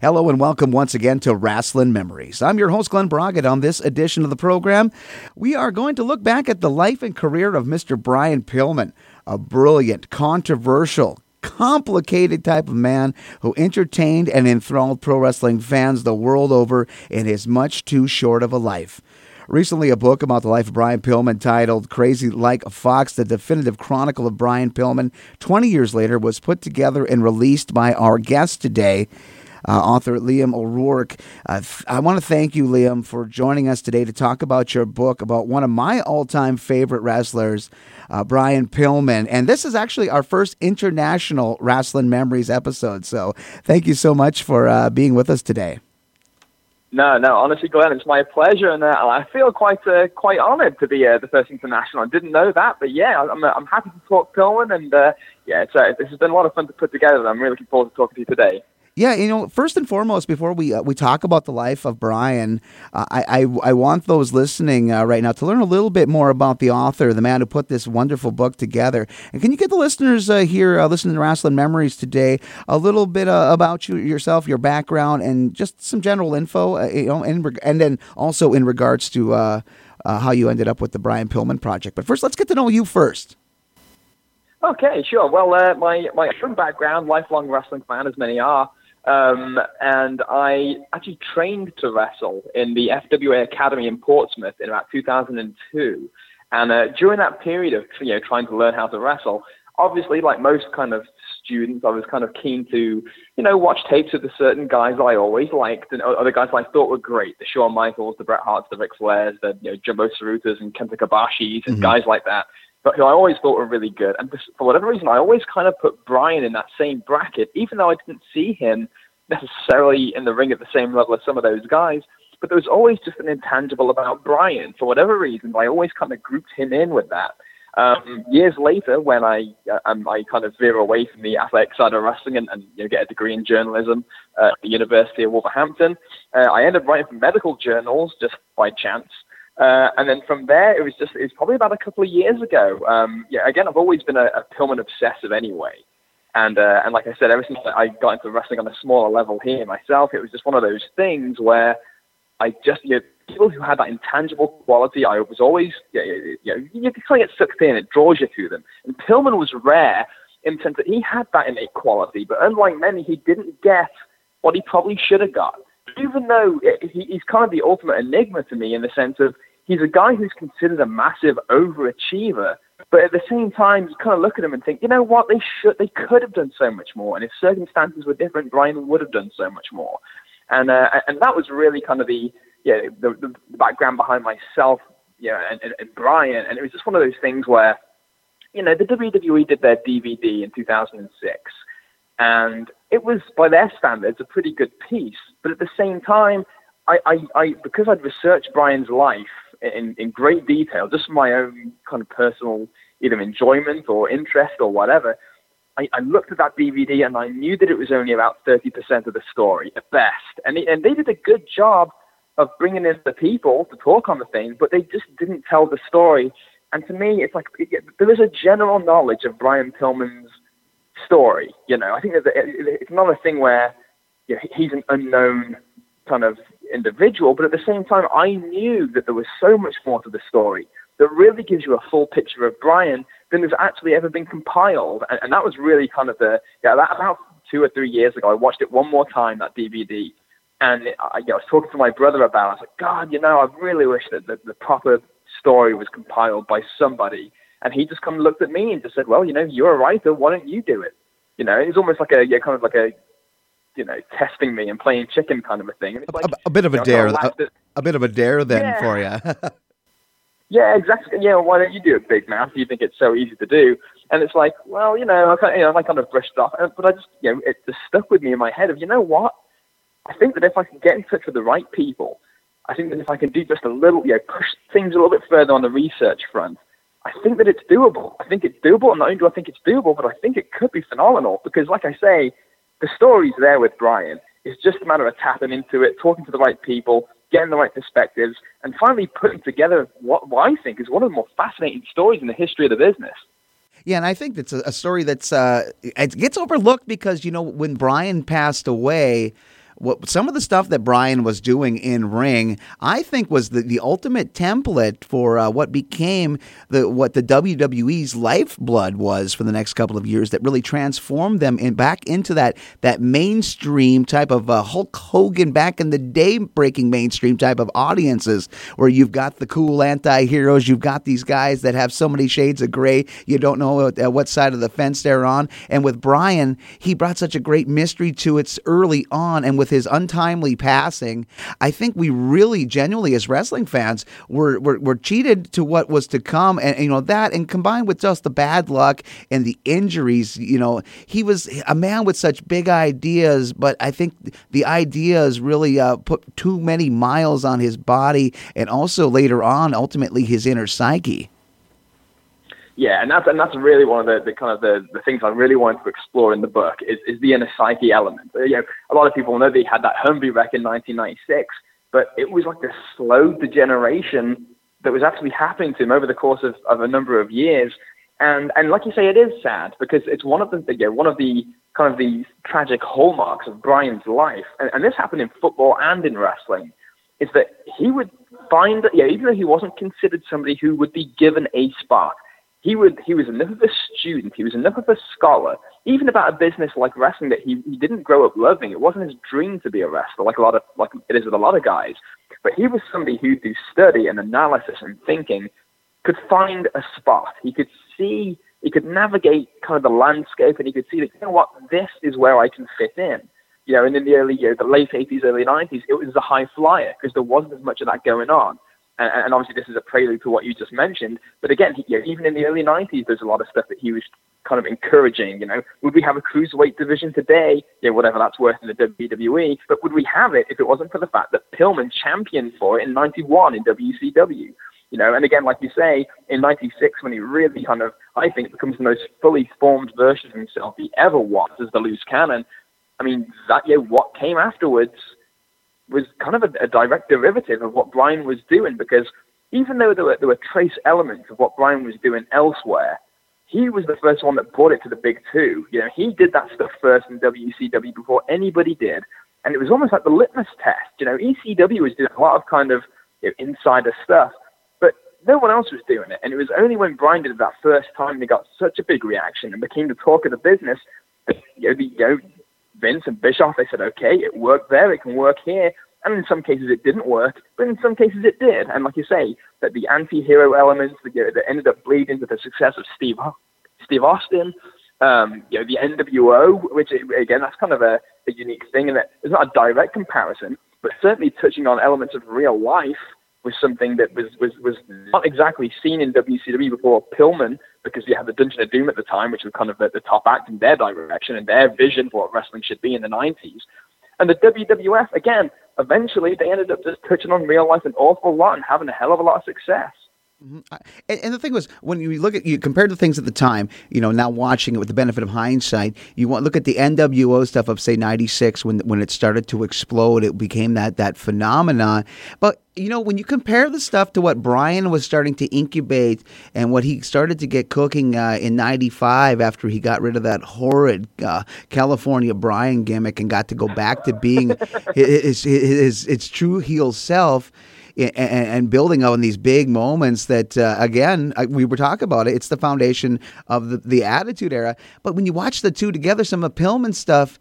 Hello and welcome once again to Rasslin Memories. I'm your host, Glen Braget. On this edition of the program, we are going to look back at the life and career of Mr. Brian Pillman, a brilliant, controversial, complicated type of man who entertained and enthralled pro wrestling fans the world over in his much too short of a life. Recently, a book about the life of Brian Pillman titled Crazy Like a Fox, the definitive chronicle of Brian Pillman, 20 years later, was put together and released by our guest today uh, author Liam O'Rourke. Uh, I want to thank you, Liam, for joining us today to talk about your book about one of my all time favorite wrestlers, uh, Brian Pillman. And this is actually our first international Rasslin Memories episode. So thank you so much for uh, being with us today. No, no. Honestly, Glen, it's my pleasure, and uh, I feel quite uh, quite honoured to be uh, the first international. I didn't know that, but yeah, I'm uh, I'm happy to talk Pillman, and uh, yeah, it's, this has been a lot of fun to put together. I'm really looking forward to talking to you today. Yeah, you know, first and foremost, before we uh, we talk about the life of Brian, uh, I, I, I want those listening uh, right now to learn a little bit more about the author, the man who put this wonderful book together. And can you get the listeners uh, here uh, listening to Rasslin Memories today a little bit uh, about you yourself, your background, and just some general info, you know, and and then also in regards to how you ended up with the Brian Pillman project. But first, let's get to know you first. Okay, sure. Well, my my background, lifelong wrestling fan, as many are. Um, and I actually trained to wrestle in the FWA Academy in Portsmouth in about 2002. And uh, during that period of you know trying to learn how to wrestle, obviously, like most kind of students, I was kind of keen to you know watch tapes of the certain guys I always liked and other guys I thought were great, the Shawn Michaels, the Bret Harts, the Ric Flairs, the you know Jumbo Tsurutas and Kenta Kobashis and mm-hmm. guys like that but who I always thought were really good. And for whatever reason, I always kind of put Brian in that same bracket, even though I didn't see him necessarily in the ring at the same level as some of those guys. But there was always just an intangible about Brian. For whatever reason, I always kind of grouped him in with that. Um, years later, when I uh, um, I kind of veer away from the athletic side of wrestling and, and you know, get a degree in journalism at the University of Wolverhampton, uh, I ended up writing for medical journals just by chance. Uh, and then from there, it was just, it was probably about a couple of years ago. Um, yeah, again, I've always been a, a Pillman obsessive anyway. And, uh, and like I said, ever since I got into wrestling on a smaller level here myself, it was just one of those things where I just, you know, people who had that intangible quality, I was always, you know, you kind of get sucked in, it draws you to them. And Pillman was rare in the sense that he had that innate quality, but unlike many, he didn't get what he probably should have got even though he's kind of the ultimate enigma to me in the sense of he's a guy who's considered a massive overachiever, but at the same time, you kind of look at him and think, you know what, they should, they could have done so much more, and if circumstances were different, Brian would have done so much more, and uh, and that was really kind of the yeah the, the background behind myself, you know, and, and, and Brian, and it was just one of those things where, you know, the WWE did their DVD in 2006 and it was by their standards a pretty good piece. But at the same time, I, I, I because I'd researched Brian's life in, in great detail, just my own kind of personal either enjoyment or interest or whatever. I, I looked at that DVD and I knew that it was only about 30% of the story at best. And, it, and they did a good job of bringing in the people to talk on the thing, but they just didn't tell the story. And to me, it's like it, there is a general knowledge of Brian Pillman's story. You know, I think that it's another thing where you know, he's an unknown kind of individual, but at the same time, I knew that there was so much more to the story that really gives you a full picture of Brian than has actually ever been compiled. And, and that was really kind of the, yeah, that, about two or three years ago, I watched it one more time, that DVD. And I, you know, I was talking to my brother about it. I was like, God, you know, I really wish that the, the proper story was compiled by somebody and he just kind of looked at me and just said, "Well, you know, you're a writer. Why don't you do it?" You know, it's almost like a yeah, kind of like a you know, testing me and playing chicken kind of a thing. A, like, a, a, bit of a know, dare, a, a, bit of a dare then yeah. for you. yeah, exactly. Yeah, why don't you do it, big mouth? You think it's so easy to do, and it's like, well, you know, I kind of, you know, I kind of brushed off, but I just, you know, it just stuck with me in my head of, you know what? I think that if I can get in touch with the right people, I think that if I can do just a little, you know, push things a little bit further on the research front, I think that it's doable. I think it's doable, not only do I think it's doable, but I think it could be phenomenal because, like I say, the story's there with Brian. It's just a matter of tapping into it, talking to the right people, getting the right perspectives, and finally putting together what, what I think is one of the more fascinating stories in the history of the business. Yeah, and I think it's a, a story that's uh, it gets overlooked because you know when Brian passed away what some of the stuff that Brian was doing in ring, I think was the, the ultimate template for uh, what became the what the WWE's lifeblood was for the next couple of years. That really transformed them in back into that that mainstream type of uh, Hulk Hogan back in the day, breaking mainstream type of audiences, where you've got the cool anti-heroes, you've got these guys that have so many shades of gray, you don't know what, uh, what side of the fence they're on. And with Brian, he brought such a great mystery to it early on, and with his untimely passing, I think we really, genuinely, as wrestling fans, were were, were cheated to what was to come, and, and you know that, and combined with just the bad luck and the injuries, you know, he was a man with such big ideas, but I think the ideas really uh, put too many miles on his body, and also later on, ultimately, his inner psyche. Yeah, and that's and that's really one of the, the kind of the, the things I really wanted to explore in the book is, is the inner psyche element. You know, a lot of people know they had that Humvee wreck in 1996, but it was like the slow degeneration that was actually happening to him over the course of, of a number of years. And and like you say, it is sad because it's one of the you know, one of the kind of the tragic hallmarks of Brian's life, and, and this happened in football and in wrestling, is that he would find that yeah, even though he wasn't considered somebody who would be given a spot he would he was enough of a student, he was enough of a scholar, even about a business like wrestling that he, he didn't grow up loving. It wasn't his dream to be a wrestler, like a lot of like it is with a lot of guys. But he was somebody who, through study and analysis and thinking, could find a spot. He could see, he could navigate kind of the landscape, and he could see that you know what, this is where I can fit in. You know, and in the early years, the late 80s, early 90s, it was a high flyer because there wasn't as much of that going on and, and obviously this is a prelude to what you just mentioned. But again, he, even in the early '90s, there's a lot of stuff that he was kind of encouraging. You know, would we have a cruiserweight division today? Yeah, whatever that's worth in the WWE. But would we have it if it wasn't for the fact that Pillman championed for it in '91 in WCW? You know, and again, like you say, in '96 when he really kind of, I think, becomes the most fully formed version of himself he ever was as the loose cannon. I mean, that year, what came afterwards was kind of a, a direct derivative of what Brian was doing because even though there were, there were trace elements of what Brian was doing elsewhere, he was the first one that brought it to the big two. You know, he did that stuff first in WCW before anybody did. And it was almost like the litmus test. You know, ECW was doing a lot of kind of you know, insider stuff, but no one else was doing it. And it was only when Brian did it that first time they got such a big reaction and became the talk of the business that, you know, the, you know Vince and Bischoff, they said, okay, it worked there, it can work here. And in some cases it didn't work, but in some cases it did. And like you say, that the anti-hero elements that, that ended up bleeding to the success of Steve Steve Austin, um, you know, the NWO, which again that's kind of a, a unique thing, and that it's not a direct comparison, but certainly touching on elements of real life was something that was, was, was not exactly seen in WCW before Pillman, because you had the Dungeon of Doom at the time, which was kind of the, the top act in their direction and their vision for what wrestling should be in the 90s. And the WWF, again, eventually they ended up just touching on real life an awful lot and having a hell of a lot of success. Mm-hmm. And, and, the thing was, when you look at you compared to things at the time, you know, now watching it with the benefit of hindsight, you want look at the NWO stuff of say '96 when when it started to explode, it became that that phenomenon. But you know, when you compare the stuff to what Brian was starting to incubate and what he started to get cooking uh, in '95 after he got rid of that horrid uh, California Brian gimmick and got to go back to being his, his, his, his true heel self and, building on these big moments that uh, again we were talking about it. It's the foundation of the, the Attitude Era. But when you watch the two together, some of Pillman stuff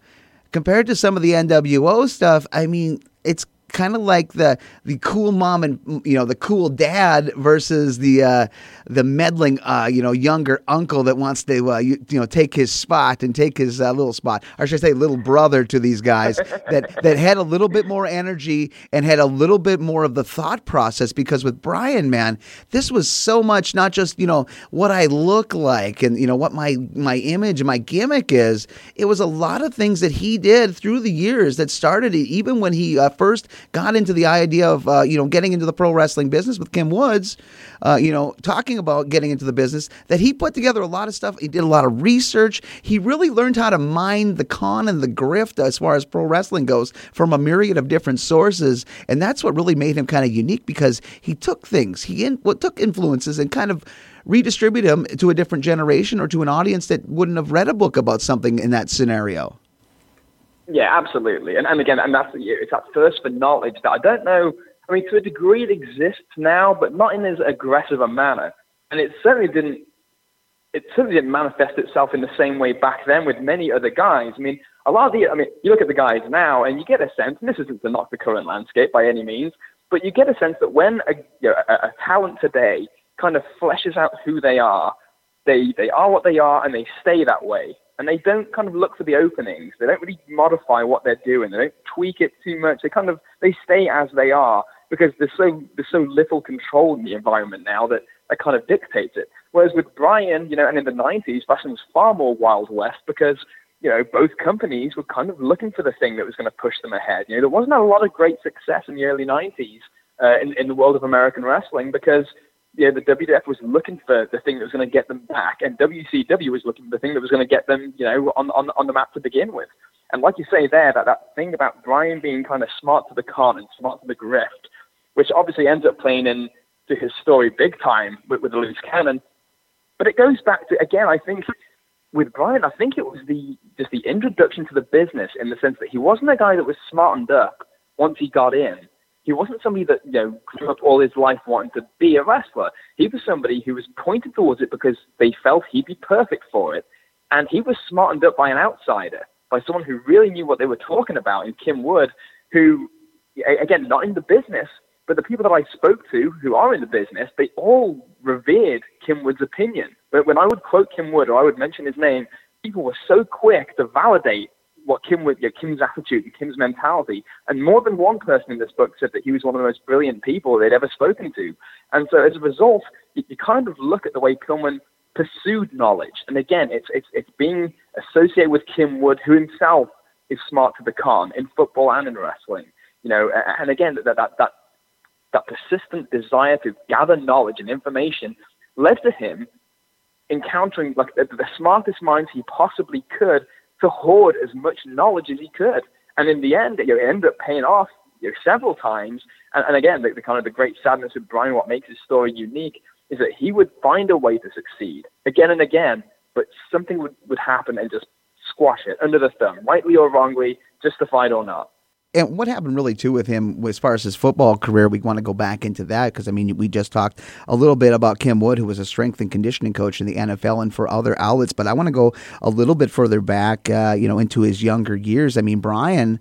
compared to some of the NWO stuff, I mean, it's kind of like the the cool mom and you know the cool dad versus the uh, the meddling uh, you know younger uncle that wants to uh, you, you, know take his spot and take his uh, little spot, or should I say little brother to these guys that that had a little bit more energy and had a little bit more of the thought process because with Brian, man, this was so much not just you know what I look like and you know what my my image and my gimmick is. It was a lot of things that he did through the years that started even when he uh, first got into the idea of uh, you know getting into the pro wrestling business with Kim Woods, uh, you know talking about getting into the business. That he put together a lot of stuff. He did a lot of research. He really learned how to mine the con and the grift as far as pro wrestling goes from a myriad of different sources, and that's what really made him kind of unique because he took things, he in, took influences and kind of redistribute them to a different generation or to an audience that wouldn't have read a book about something in that scenario. Yeah, absolutely. And, and again, and that's it's that thirst for knowledge that I don't know. I mean, to a degree, it exists now, but not in as aggressive a manner. And it certainly didn't. It certainly didn't manifest itself in the same way back then with many other guys. I mean, a lot of the. I mean, you look at the guys now, and you get a sense. And this isn't to knock the current landscape by any means, but you get a sense that when a, you know, a, a talent today kind of fleshes out who they are, they they are what they are, and they stay that way and they don't kind of look for the openings. They don't really modify what they're doing. They don't tweak it too much. They kind of they stay as they are because there's so there's so little control in the environment now that that kind of dictates it. Whereas with Brian, you know, and in the 90s, fashion was far more wild west because you know both companies were kind of looking for the thing that was going to push them ahead. You know, there wasn't a lot of great success in the early 90s uh, in in the world of American wrestling because know, the WWF was looking for the thing that was going to get them back, and WCW was looking for the thing that was going to get them, you know, on, on, on the map to begin with. And like you say there, that, that thing about Brian being kind of smart to the con and smart to the grift, which obviously ends up playing into his story big time with, with the loose cannon. But it goes back to, again, I think with Brian, I think it was the just the introduction to the business in the sense that he wasn't a guy that was smartened up once he got in he wasn't somebody that you know grew up all his life wanting to be a wrestler. He was somebody who was pointed towards it because they felt he'd be perfect for it, and he was smartened up by an outsider, by someone who really knew what they were talking about in Kim Wood, who, again, not in the business, but the people that I spoke to who are in the business, they all revered Kim Wood's opinion. But when I would quote Kim Wood or I would mention his name, people were so quick to validate what Kim Wood, you Kim's attitude and Kim's mentality. And more than one person in this book said that he was one of the most brilliant people they'd ever spoken to. And so as a result, you, you kind of look at the way Pillman pursued knowledge. And again, it's, it's, it's being associated with Kim Wood, who himself is smart to the con in football and in wrestling. You know, and again, that, that, that, that persistent desire to gather knowledge and information led to him encountering like the, the smartest minds he possibly could to hoard as much knowledge as he could. And in the end, you ended up paying off you know, several times. And, and again, the, the, kind of the great sadness of Brian, what makes his story unique, is that he would find a way to succeed again and again, but something would, would happen and just squash it under the thumb, rightly or wrongly, justified or not and what happened really too with him as far as his football career we want to go back into that because i mean we just talked a little bit about kim wood who was a strength and conditioning coach in the nfl and for other outlets but i want to go a little bit further back uh, you know into his younger years. I mean brian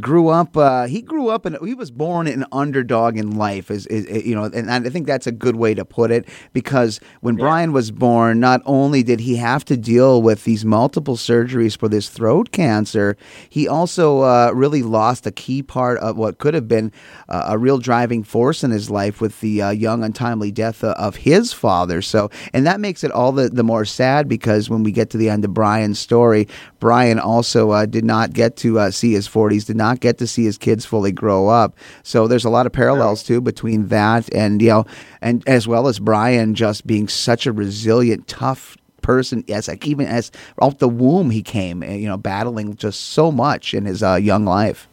grew up. Uh, he grew up and he was born an underdog in life. Is, is, is, you know, and I think that's a good way to put it because when yeah. Brian was born, not only did he have to deal with these multiple surgeries for this throat cancer, he also uh, really lost a key part of what could have been uh, a real driving force in his life with the uh, young untimely death of his father. So, and that makes it all the the more sad because when we get to the end of Brian's story, Brian also uh, did not get to uh, see his 40s, did not not get to see his kids fully grow up. So there's a lot of parallels too between that and you know, and as well as Brian just being such a resilient, tough person as like even as off the womb he came, eh, you know, battling just so much in his uh, young life.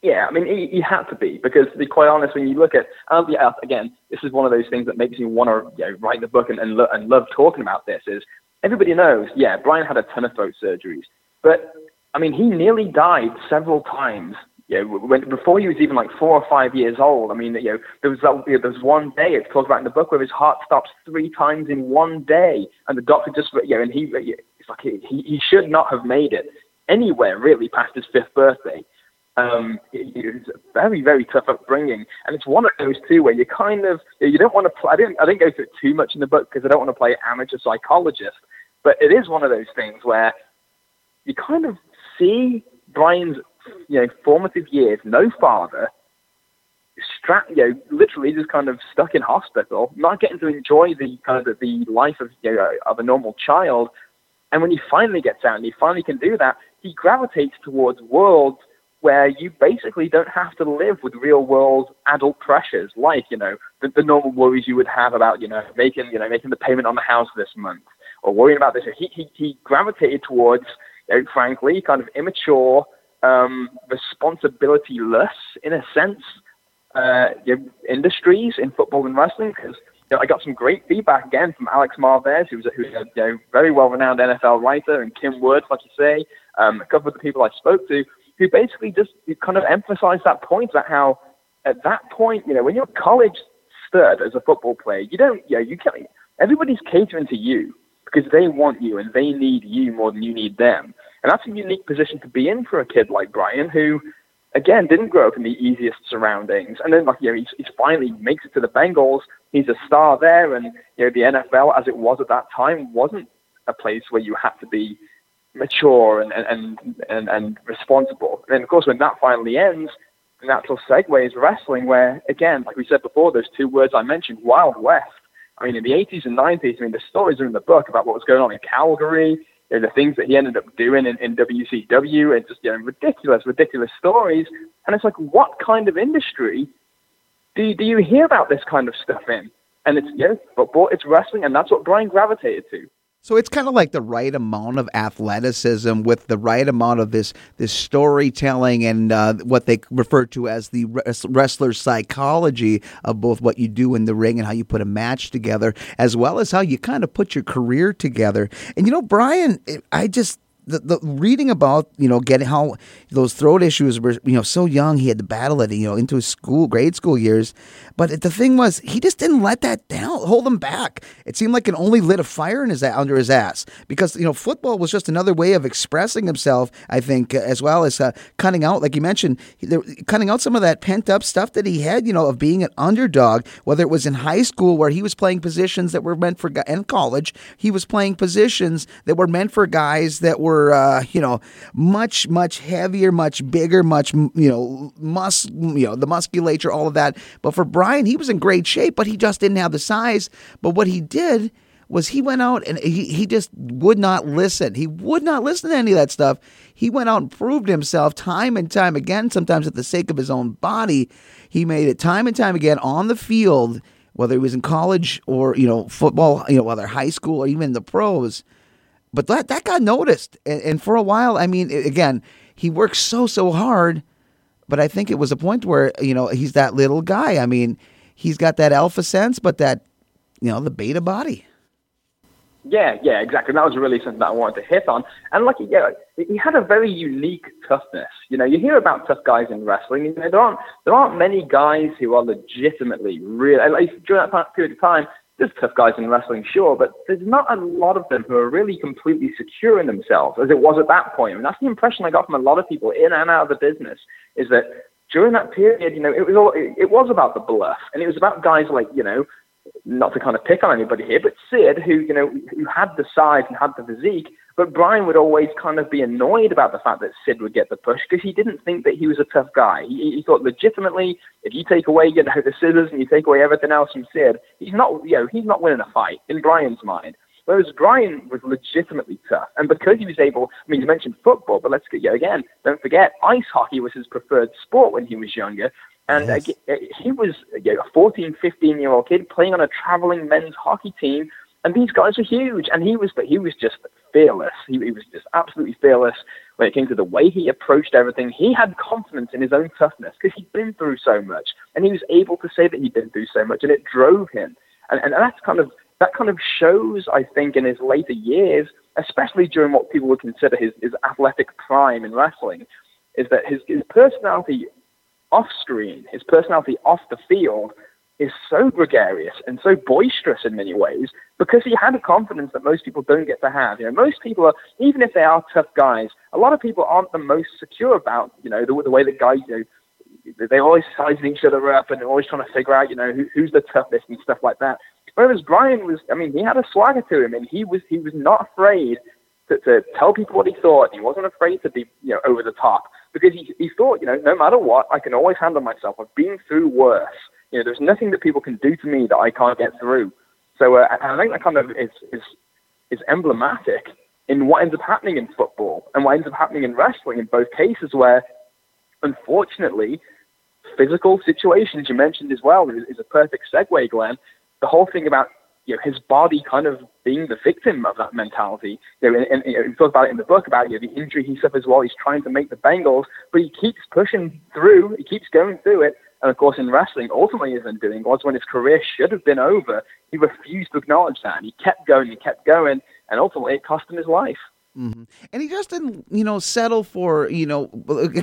Yeah, I mean, he, he, had to be because, to be quite honest, when you look at, um, yeah, again, this is one of those things that makes me want to you know, write the book and, and, lo- and love talking about this. Is everybody knows, yeah, Brian had a ton of throat surgeries, but I mean, he nearly died several times. You know, when, before he was even like four or five years old. I mean, you know, there was that, you know, there was one day it's talked about in the book where his heart stops three times in one day, and the doctor just, you know, and he, it's like he, he should not have made it anywhere really past his fifth birthday. Um, it, it's a very, very tough upbringing, and it's one of those two where you kind of you don't want to. Play, I didn't, I didn't go through it too much in the book because I don't want to play amateur psychologist, but it is one of those things where you kind of see Brian's you know formative years, no father, strapped, you know, literally just kind of stuck in hospital, not getting to enjoy the kind of the life of you know of a normal child. And when he finally gets out and he finally can do that, he gravitates towards worlds where you basically don't have to live with real world adult pressures like you know the, the normal worries you would have about you know making you know making the payment on the house this month or worrying about this. He he, he gravitated towards you know, frankly, kind of immature, um, responsibility-less, in a sense, uh, you know, industries in football and wrestling. Because you know, I got some great feedback again from Alex Marvez, who's a, who's a you know, very well-renowned NFL writer, and Kim Woods, like you say, um, a couple of the people I spoke to, who basically just kind of emphasized that point about how at that point, you know, when you're college stud as a football player, you don't, you know, you can't, everybody's catering to you because they want you and they need you more than you need them. And that's a unique position to be in for a kid like Brian, who, again, didn't grow up in the easiest surroundings. And then, like, you know, he's finally makes it to the Bengals. He's a star there. And, you know, the NFL, as it was at that time, wasn't a place where you had to be mature and, and, and, and responsible. And then, of course, when that finally ends, the natural segue is wrestling, where, again, like we said before, those two words I mentioned, Wild West. I mean, in the 80s and 90s, I mean, the stories are in the book about what was going on in Calgary, you know, the things that he ended up doing in, in WCW, and just, you know, ridiculous, ridiculous stories. And it's like, what kind of industry do, you, do you hear about this kind of stuff in? And it's, yeah, football, it's wrestling, and that's what Brian gravitated to. So it's kind of like the right amount of athleticism with the right amount of this this storytelling and uh, what they refer to as the wrestler psychology of both what you do in the ring and how you put a match together, as well as how you kind of put your career together. And you know, Brian, I just the, the reading about you know getting how those throat issues were you know so young he had to battle it you know into his school grade school years but the thing was he just didn't let that down hold him back. It seemed like it only lit a fire in his under his ass. Because you know football was just another way of expressing himself I think as well as uh, cutting out like you mentioned cutting out some of that pent up stuff that he had you know of being an underdog. Whether it was in high school where he was playing positions that were meant for and college he was playing positions that were meant for guys that were uh, you know, much, much heavier, much bigger, much, you know, mus, you know, the musculature, all of that. But for he was in great shape, but he just didn't have the size. But what he did was he went out and he, he just would not listen. He would not listen to any of that stuff. He went out and proved himself time and time again, sometimes at the sake of his own body. He made it time and time again on the field, whether he was in college or, you know, football, you know, whether high school or even the pros but that that got noticed, and, and for a while, I mean, again, he worked so so hard, but I think it was a point where you know he's that little guy. I mean, he's got that alpha sense, but that you know the beta body. Yeah, yeah, exactly. That was really something that I wanted to hit on. And like, yeah, he had a very unique toughness. You know, you hear about tough guys in wrestling. You know, there aren't there aren't many guys who are legitimately real. Like during that period of time, there's tough guys in wrestling, sure, but there's not a lot of them who are really completely secure in themselves, as it was at that point. I mean, that's the impression I got from a lot of people in and out of the business, is that during that period, you know, it was all, it was about the bluff, and it was about guys like, you know, not to kind of pick on anybody here, but Sid, who you know, who had the size and had the physique, but Brian would always kind of be annoyed about the fact that Sid would get the push because he didn't think that he was a tough guy. He, he thought legitimately, if you take away you know the scissors and you take away everything else from Sid, he's not you know he's not winning a fight in Brian's mind. Whereas Brian was legitimately tough, and because he was able, I mean, you mentioned football, but let's get you again. Don't forget, ice hockey was his preferred sport when he was younger, and yes. uh, he was you know, a 14, 15 year old kid playing on a traveling men's hockey team and these guys are huge, and he was, but he was just fearless. He, he was just absolutely fearless when it came to the way he approached everything. He had confidence in his own toughness because he'd been through so much, and he was able to say that he'd been through so much, and it drove him. And, and that's kind of that kind of shows, I think, in his later years, especially during what people would consider his, his athletic prime in wrestling, is that his, his personality off screen, his personality off the field, is so gregarious and so boisterous in many ways because he had a confidence that most people don't get to have. You know, most people are, even if they are tough guys, a lot of people aren't the most secure about, you know, the, the way that guys, you know, they're always sizing each other up and they're always trying to figure out, you know, who, who's the toughest and stuff like that. Whereas Brian was, I mean, he had a swagger to him and he was, he was not afraid to, to tell people what he thought. He wasn't afraid to be, you know, over the top because he, he thought, you know, no matter what, I can always handle myself. I've been through worse. You know, there's nothing that people can do to me that I can't get through. So uh, I think that kind of is, is is emblematic in what ends up happening in football and what ends up happening in wrestling in both cases, where unfortunately physical situations you mentioned as well is, is a perfect segue, Glen. The whole thing about you know, his body kind of being the victim of that mentality. You know, and, and you know, he talks about it in the book about you know, the injury he suffers while he's trying to make the Bengals, but he keeps pushing through, he keeps going through it, and of course in wrestling, ultimately isn't doing was when his career should have been over. He refused to acknowledge that, and he kept going and kept going, and ultimately it cost him his life. Mm-hmm. And he just didn't, you know, settle for, you know,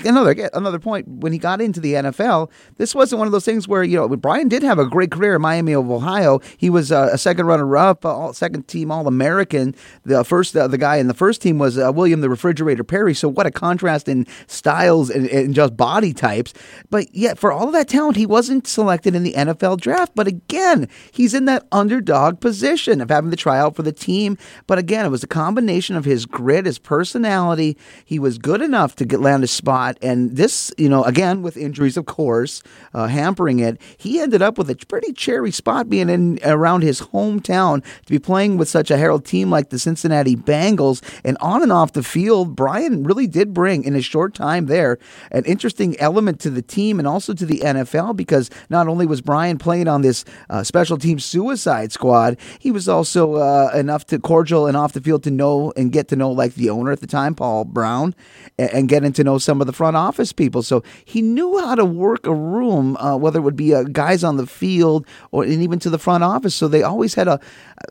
another another point. When he got into the NFL, this wasn't one of those things where, you know, Brian did have a great career in Miami of Ohio. He was uh, a second runner-up, uh, second team All-American. The first, uh, the guy in the first team was uh, William the Refrigerator Perry. So what a contrast in styles and, and just body types. But yet, for all of that talent, he wasn't selected in the NFL draft. But again, he's in that underdog position of having to try out for the team. But again, it was a combination of his grit, his personality. He was good enough to get land a spot, and this, you know, again with injuries, of course, uh, hampering it. He ended up with a pretty cherry spot, being in around his hometown to be playing with such a herald team like the Cincinnati Bengals, and on and off the field, Brian really did bring in a short time there an interesting element to the team and also to the NFL because not only was Brian playing on this uh, special team suicide squad, he was also uh, enough to cordial and off the field to know and get to know like the owner at the time, Paul Brown, and, and getting to know some of the front office people. So he knew how to work a room, uh, whether it would be uh, guys on the field or and even to the front office. So they always had a.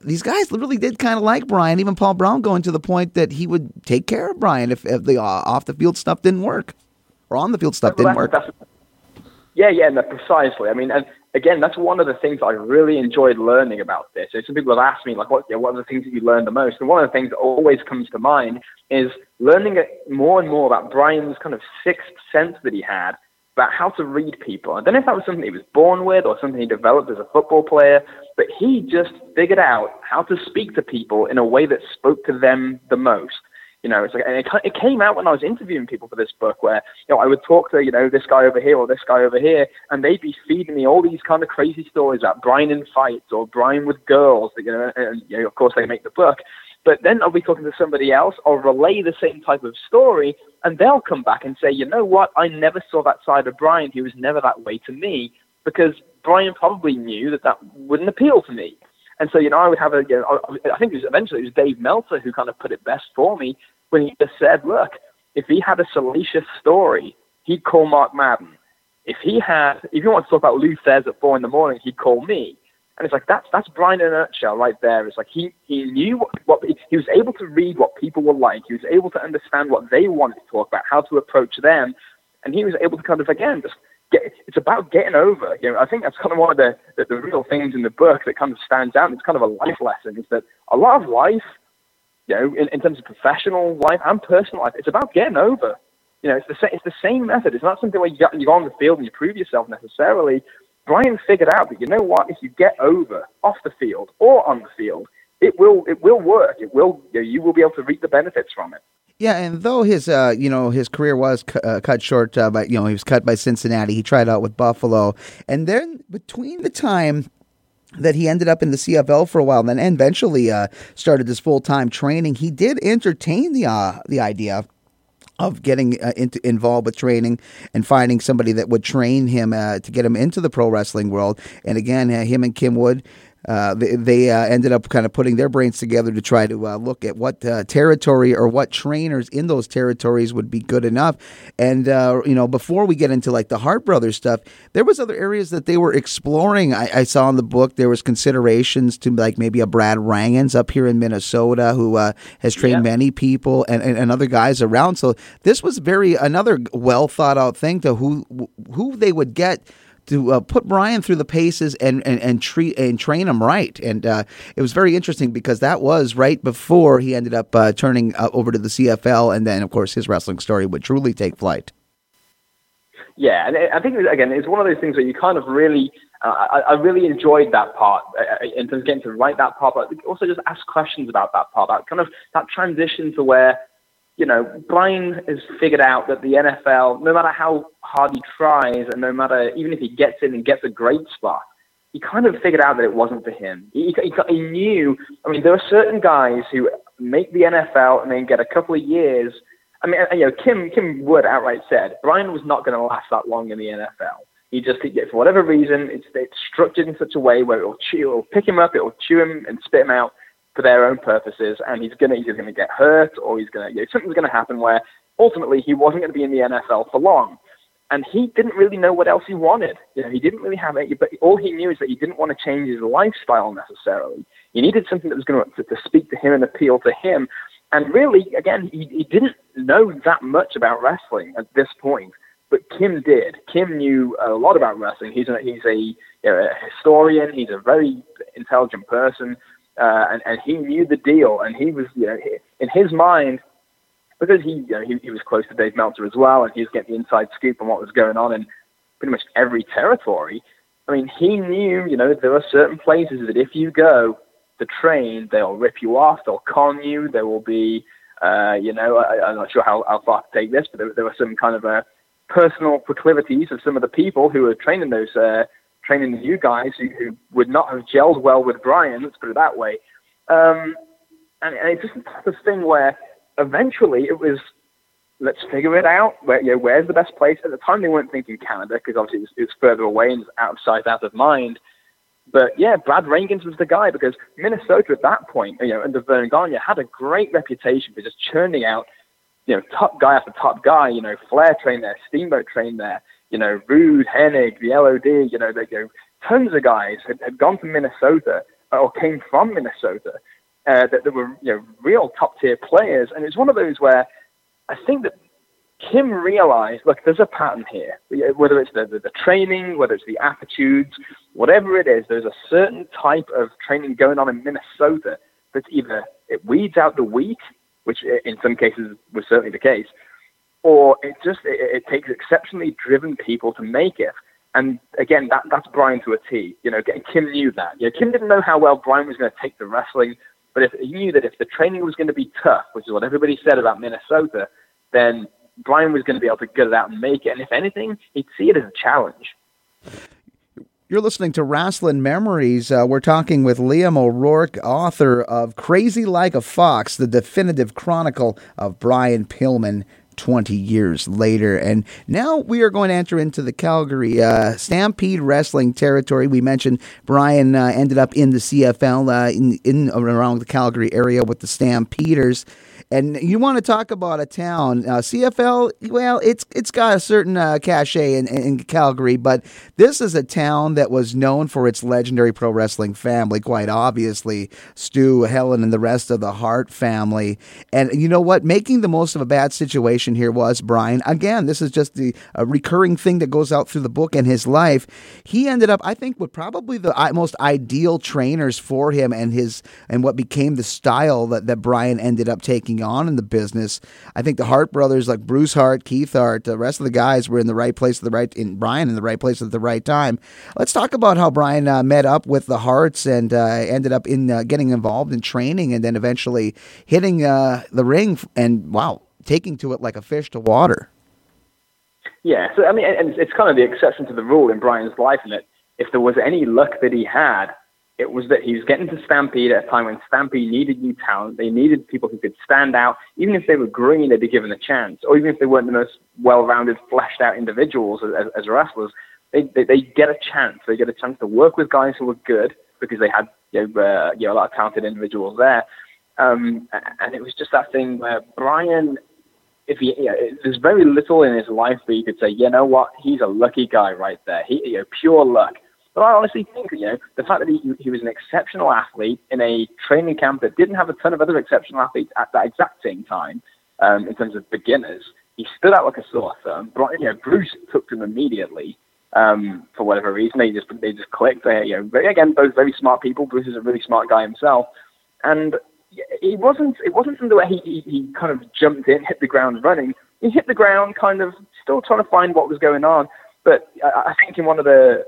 These guys really did kind of like Brian. Even Paul Brown going to the point that he would take care of Brian if, if the uh, off the field stuff didn't work or on the field stuff didn't work. Yeah, yeah, no, precisely. I mean, and again, that's one of the things I really enjoyed learning about this. So some people have asked me, like, what, what are the things that you learned the most? And one of the things that always comes to mind is learning more and more about Brian's kind of sixth sense that he had about how to read people. I don't know if that was something he was born with or something he developed as a football player, but he just figured out how to speak to people in a way that spoke to them the most. You know, it's like, and it, it came out when I was interviewing people for this book, where you know I would talk to you know this guy over here or this guy over here, and they'd be feeding me all these kind of crazy stories about Brian in fights or Brian with girls. You know, and you know, of course they make the book. But then I'll be talking to somebody else, I'll relay the same type of story, and they'll come back and say, you know what, I never saw that side of Brian. He was never that way to me because Brian probably knew that that wouldn't appeal to me. And so, you know, I would have a, you know, I think it was eventually it was Dave Meltzer who kind of put it best for me when he just said, look, if he had a salacious story, he'd call Mark Madden. If he had, if you want to talk about Lou Thesz at four in the morning, he'd call me. And it's like that's that's Brian in a nutshell right there. It's like he he knew what, what he was able to read what people were like. He was able to understand what they wanted to talk about, how to approach them, and he was able to kind of again just get. It's about getting over. You know, I think that's kind of one of the the, the real things in the book that kind of stands out. It's kind of a life lesson. Is that a lot of life, you know, in, in terms of professional life and personal life, it's about getting over. You know, it's the same. It's the same method. It's not something where you, get, you go on the field and you prove yourself necessarily. Brian figured out that you know what, if you get over off the field or on the field, it will it will work. It will you, know, you will be able to reap the benefits from it. Yeah, and though his uh, you know his career was cu- uh, cut short uh, by you know he was cut by Cincinnati, he tried out with Buffalo, and then between the time that he ended up in the CFL for a while, and then eventually uh, started his full time training, he did entertain the uh, the idea of getting uh, into, involved with training and finding somebody that would train him uh, to get him into the pro wrestling world. And again, uh, him and Kim Wood uh, they, they uh, ended up kind of putting their brains together to try to uh, look at what uh, territory or what trainers in those territories would be good enough. And uh, you know, before we get into like the Hart Brothers stuff, there was other areas that they were exploring. I, I saw in the book there was considerations to like maybe a Brad Rheingans up here in Minnesota who has trained yeah. many people and, and, and other guys around. So this was very another well thought out thing to who who they would get to uh, put Brian through the paces and and, and treat and train him right. And uh, it was very interesting because that was right before he ended up uh, turning uh, over to the CFL, and then of course his wrestling story would truly take flight. Yeah, and I think again it's one of those things where you kind of really. Uh, I, I, really enjoyed that part uh, in terms of getting to write that part, but also just ask questions about that part, that kind of that transition to where you know, Brian has figured out that the NFL, no matter how hard he tries, and no matter even if he gets in and gets a great spot, he kind of figured out that it wasn't for him. He, he, he knew. I mean, there are certain guys who make the NFL and then get a couple of years. I mean, you know, Kim Kim Wood outright said Brian was not going to last that long in the NFL. He just, for whatever reason, it's, it's structured in such a way where it will chew, it will pick him up, it will chew him and spit him out for their own purposes, and he's gonna either gonna get hurt or he's gonna you know, something's gonna happen where ultimately he wasn't going to be in the NFL for long. and he didn't really know what else he wanted. You know, he didn't really have it, but all he knew is that he didn't want to change his lifestyle necessarily. He needed something that was going to, to speak to him and appeal to him. And really, again, he, he didn't know that much about wrestling at this point, but Kim did. Kim knew a lot about wrestling. He's a, he's a, you know, a historian. He's a very intelligent person, uh, and, and he knew the deal. And he was, you know, in his mind, because he, you know, he, he was close to Dave Meltzer as well, and he was getting the inside scoop on what was going on in pretty much every territory. I mean, he knew, you know, there are certain places that if you go to train, they'll rip you off, they'll con you, there will be, uh, you know, I, am not sure how, how far to take this, but there, there were some kind of uh, personal proclivities of some of the people who were training those, uh, training the new guys who, who would not have gelled well with Brian, let's put it that way. Um, and, and it's just of thing where eventually it was let's figure it out. Where, you know, where's the best place? At the time, they weren't thinking Canada because obviously it's, was, it was, further away and out of sight, out of mind. But yeah, Brad Rheingans was the guy because Minnesota at that point, you know, under Verne Gagne, had a great reputation for just churning out, you know, top guy after top guy. You know, Flair trained there, Steamboat trained there. You know, Rude, Hennig, the LOD. You know, they, go, tons of guys had, had gone to Minnesota or came from Minnesota uh, that, that were you know real top tier players, and it's one of those where I think that Kim realized, look, there's a pattern here. Whether it's the, the, the, training, whether it's the attitudes, whatever it is, there's a certain type of training going on in Minnesota that either it weeds out the weak, which in some cases was certainly the case, or it just it, it takes exceptionally driven people to make it. And again, that, that's Brian to a T. You know, Kim knew that. You know, Kim didn't know how well Brian was going to take the wrestling but if he knew that if the training was going to be tough, which is what everybody said about Minnesota, then Brian was going to be able to get it out and make it. And if anything, he'd see it as a challenge. You're listening to Rasslin Memories. Uh, we're talking with Liam O'Rourke, author of Crazy Like a Fox, the definitive chronicle of Brian Pillman 20 years later. And now we are going to enter into the Calgary uh, Stampede Wrestling territory. We mentioned Brian uh, ended up in the CFL uh, in, in around the Calgary area with the Stampeders. And you want to talk about a town, uh, CFL? Well, it's it's got a certain uh, cachet in, in Calgary, but this is a town that was known for its legendary pro wrestling family. Quite obviously, Stu, Helen, and the rest of the Hart family. And you know what? Making the most of a bad situation here was Brian. Again, this is just the recurring thing that goes out through the book and his life. He ended up, I think, with probably the most ideal trainers for him and his and what became the style that that Brian ended up taking on in the business. I think the Hart brothers, like Bruce Hart, Keith Hart, the rest of the guys were in the right place at the right in Brian in the right place at the right time. Let's talk about how Brian uh, met up with the Harts and uh, ended up in uh, getting involved in training and then eventually hitting uh, the ring and wow, taking to it like a fish to water. Yeah, so I mean, and it's kind of the exception to the rule in Brian's life, that if there was any luck that he had, it was that he was getting to Stampede at a time when Stampede needed new talent. They needed people who could stand out. Even if they were green, they'd be given a chance. Or even if they weren't the most well-rounded, fleshed-out individuals as, as wrestlers, they, they, they get a chance. They get a chance to work with guys who were good because they had you know, uh, you know a lot of talented individuals there. Um, and it was just that thing where Brian, if he, you know, there's very little in his life where you could say, you know what, he's a lucky guy right there. He, you know, pure luck. But I honestly think, you know, the fact that he, he was an exceptional athlete in a training camp that didn't have a ton of other exceptional athletes at that exact same time, um, in terms of beginners, he stood out like a sore thumb. But, you know, Bruce took him immediately um, for whatever reason. They just they just clicked. They, you know, again, both very smart people. Bruce is a really smart guy himself, and it wasn't it wasn't something where he, he, he kind of jumped in, hit the ground running. He hit the ground, kind of still trying to find what was going on. But I, I think in one of the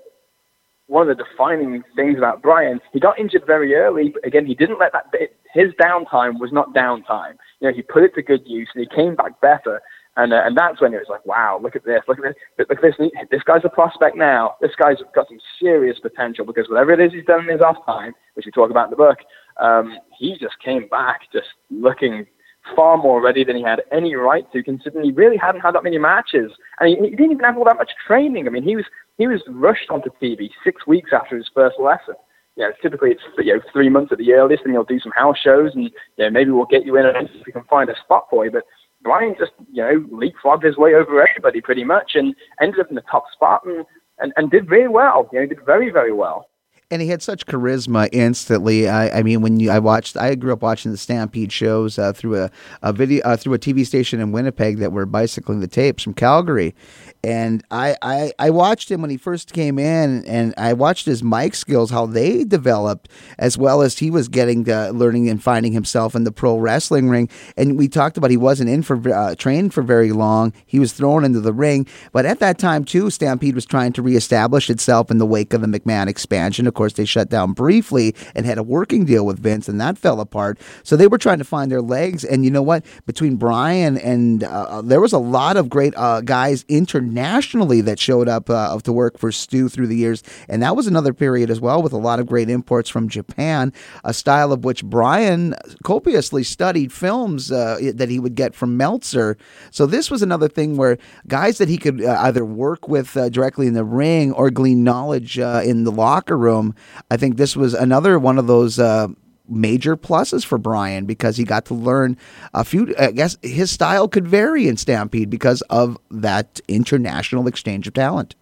one of the defining things about Brian. He got injured very early, but again, he didn't let that. Bit, his downtime was not downtime. You know, he put it to good use, and he came back better. And uh, and that's when it was like, wow, look at this, look at this, look at this. This guy's a prospect now. This guy's got some serious potential because whatever it is he's done in his off time, which we talk about in the book, um, he just came back just looking far more ready than he had any right to, considering he really hadn't had that many matches, and he, he didn't even have all that much training. I mean, he was he was rushed onto TV six weeks after his first lesson. You know, typically it's you know three months at the earliest, and he'll do some house shows, and you know maybe we'll get you in and if we can find a spot for you. But Brian just, you know, leapfrogged his way over everybody pretty much and ended up in the top spot and, and, and did very well. You know, did very, very well and he had such charisma instantly. I, I mean, when you, I watched, I grew up watching the Stampede shows uh, through a, a video uh, through a TV station in Winnipeg that were bicycling the tapes from Calgary, and I, I, I watched him when he first came in, and I watched his mic skills, how they developed, as well as he was getting to learning and finding himself in the pro wrestling ring. And we talked about he wasn't in for uh, trained for very long; he was thrown into the ring. But at that time, too, Stampede was trying to reestablish itself in the wake of the McMahon expansion. Of course, they shut down briefly and had a working deal with Vince, and that fell apart. So they were trying to find their legs. And you know what? Between Brian and uh, there was a lot of great uh, guys internationally that showed up uh, to work for Stu through the years. And that was another period as well with a lot of great imports from Japan, a style of which Brian copiously studied films uh, that he would get from Meltzer. So this was another thing where guys that he could uh, either work with uh, directly in the ring or glean knowledge uh, in the locker room. I think this was another one of those uh, major pluses for Brian because he got to learn a few. I guess his style could vary in Stampede because of that international exchange of talent.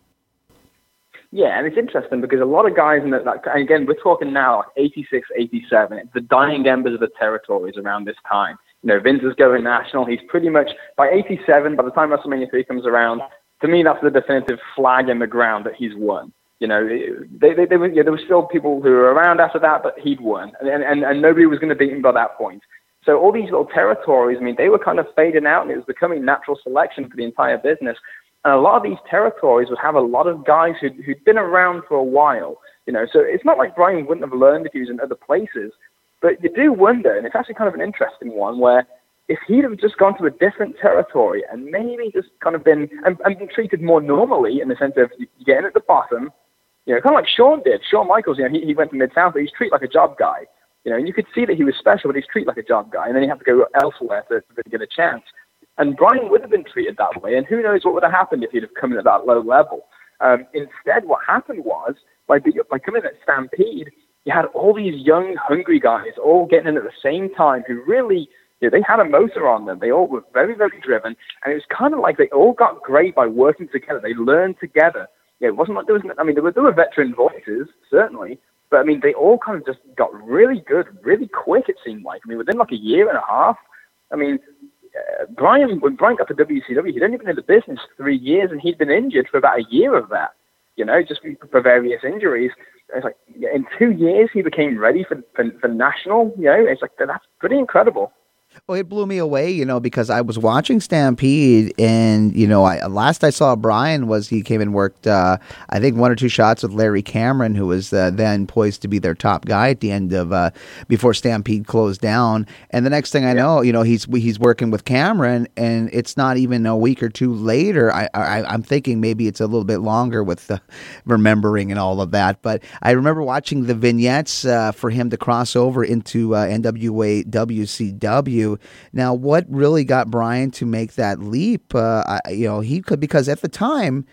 Yeah, and it's interesting because a lot of guys in that, and again, we're talking now 86, 87, the dying embers of the territories around this time. You know, Vince is going national. He's pretty much, by 87, by the time WrestleMania 3 comes around, to me, that's the definitive flag in the ground that he's won. You know, they, they, they were, yeah, there were still people who were around after that, but he'd won, and, and, and nobody was going to beat him by that point. So all these little territories, I mean, they were kind of fading out, and it was becoming natural selection for the entire business. And a lot of these territories would have a lot of guys who'd, who'd been around for a while. You know, so it's not like Brian wouldn't have learned if he was in other places, but you do wonder, and it's actually kind of an interesting one, where if he'd have just gone to a different territory and maybe just kind of been and, and been treated more normally in the sense of you get in at the bottom, you know, kind of like Shawn did. Shawn Michaels, you know, he, he went to Mid South, but he's treated like a job guy. You know, and you could see that he was special, but he's treated like a job guy, and then he had to go elsewhere to, to get a chance. And Brian would have been treated that way, and who knows what would have happened if he'd have come in at that low level. Um, instead, what happened was by by coming at Stampede, you had all these young, hungry guys all getting in at the same time who really you know, they had a motor on them. They all were very, very driven, and it was kind of like they all got great by working together. They learned together, yeah, it wasn't like there was. I mean, there were there were veteran voices certainly, but I mean, they all kind of just got really good, really quick. It seemed like. I mean, within like a year and a half. I mean, uh, Brian when Brian got to WCW, he'd only been in the business three years, and he'd been injured for about a year of that. You know, just for various injuries. It's like in two years he became ready for for, for national. You know, it's like that's pretty incredible. Well, it blew me away, you know, because I was watching Stampede, and you know, I last I saw Brian was he came and worked, uh, I think one or two shots with Larry Cameron, who was uh, then poised to be their top guy at the end of uh, before Stampede closed down. And the next thing I know, you know, he's he's working with Cameron, and it's not even a week or two later. I, I am thinking maybe it's a little bit longer with the remembering and all of that. But I remember watching the vignettes uh, for him to cross over into uh, NWA WCW now, what really got Brian to make that leap? Uh, I, you know, he could because at the time,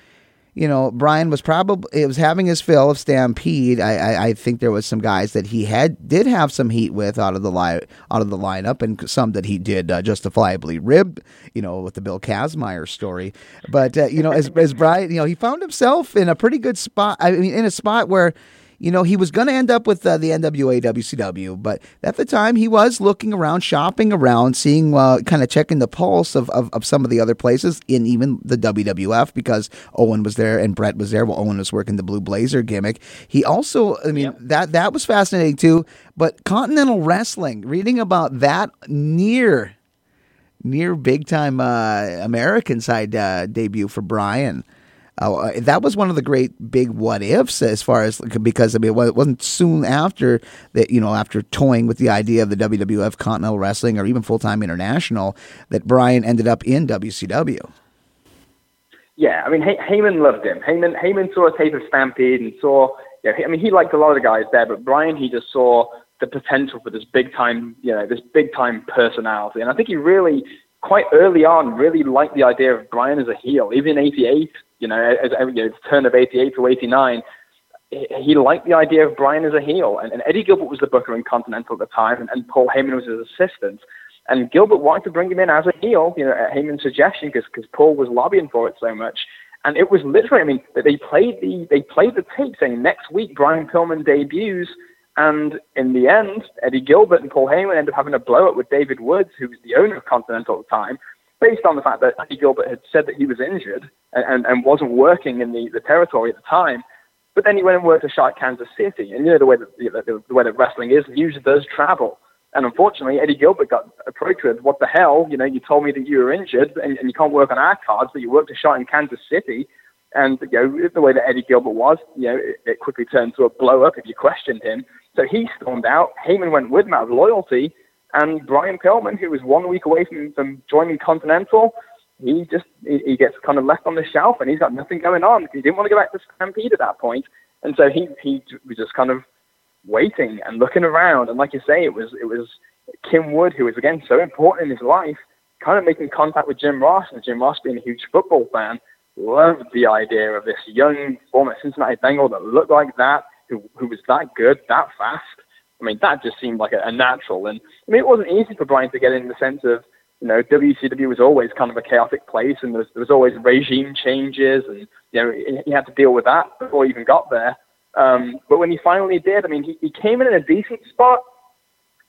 you know, Brian was probably it was having his fill of Stampede. I, I, I, think there was some guys that he had did have some heat with out of the line out of the lineup, and some that he did uh, justifiably rib. You know, with the Bill Kazmaier story. But uh, you know, as as Brian, you know, he found himself in a pretty good spot. I mean, in a spot where you know, he was going to end up with uh, the NWA WCW, but at the time he was looking around, shopping around, seeing, uh, kind of checking the pulse of, of, of, some of the other places in even the WWF because Owen was there and Bret was there while Owen was working the Blue Blazer gimmick. He also, I mean, yep. that, that was fascinating too, but Continental Wrestling, reading about that near, near big time uh, American side uh, debut for Brian. Uh, that was one of the great big what ifs as far as because I mean it wasn't soon after that you know after toying with the idea of the WWF Continental Wrestling or even full time international that Brian ended up in WCW. Yeah, I mean Hey- Heyman loved him. Heyman Heyman saw a tape of Stampede and saw. Yeah, I mean he liked a lot of the guys there, but Brian he just saw the potential for this big time, you know, this big time personality, and I think he really quite early on really liked the idea of Brian as a heel, even in '88 you know, as, you know, turn of 88 to 89, he liked the idea of Brian as a heel. And, and Eddie Gilbert was the booker in Continental at the time, and, and Paul Heyman was his assistant. And Gilbert wanted to bring him in as a heel, you know, at Heyman's suggestion, because Paul was lobbying for it so much. And it was literally, I mean, they played the they played the tape saying next week Brian Pillman debuts, and in the end, Eddie Gilbert and Paul Heyman ended up having a blow up with David Woods, who was the owner of Continental at the time, based on the fact that Eddie Gilbert had said that he was injured and, and, wasn't working in the, the territory at the time. But then he went and worked at Kansas City, and you know the way that the, the way that wrestling is, news does travel. And unfortunately, Eddie Gilbert got approached with, "What the hell? You know, you told me that you were injured and, and you can't work on our cards, but you worked a shot in Kansas City." And you know, the way that Eddie Gilbert was, you know, it, it quickly turned to a blow up if you questioned him. So he stormed out. Heyman went with him out of loyalty, and Brian Pillman, who was one week away from, from joining Continental, he just he, he gets kind of left on the shelf, and he's got nothing going on. He didn't want to go back to Stampede at that point, and so he he was just kind of waiting and looking around. And like you say, it was it was Kim Wood, who was again so important in his life, kind of making contact with Jim Ross, and Jim Ross being a huge football fan, loved the idea of this young former Cincinnati Bengal that looked like that, who who was that good, that fast. I mean, that just seemed like a, a natural. And I mean, it wasn't easy for Brian to get in the sense of you know, WCW was always kind of a chaotic place, and there was, there was always regime changes, and you know, he, had to deal with that before he even got there. Um, but when he finally did, I mean, he, he came in in a decent spot,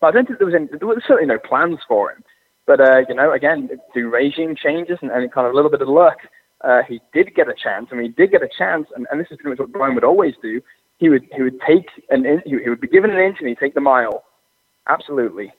but I don't think there was any, there was certainly no plans for him. But uh, you know, again, through regime changes and, and kind of a little bit of luck, uh, he did get a chance. I mean, he did get a chance, and, and this is pretty much what Brian would always do. He would he would take an in, he would be given an inch and he'd take the mile. Absolutely.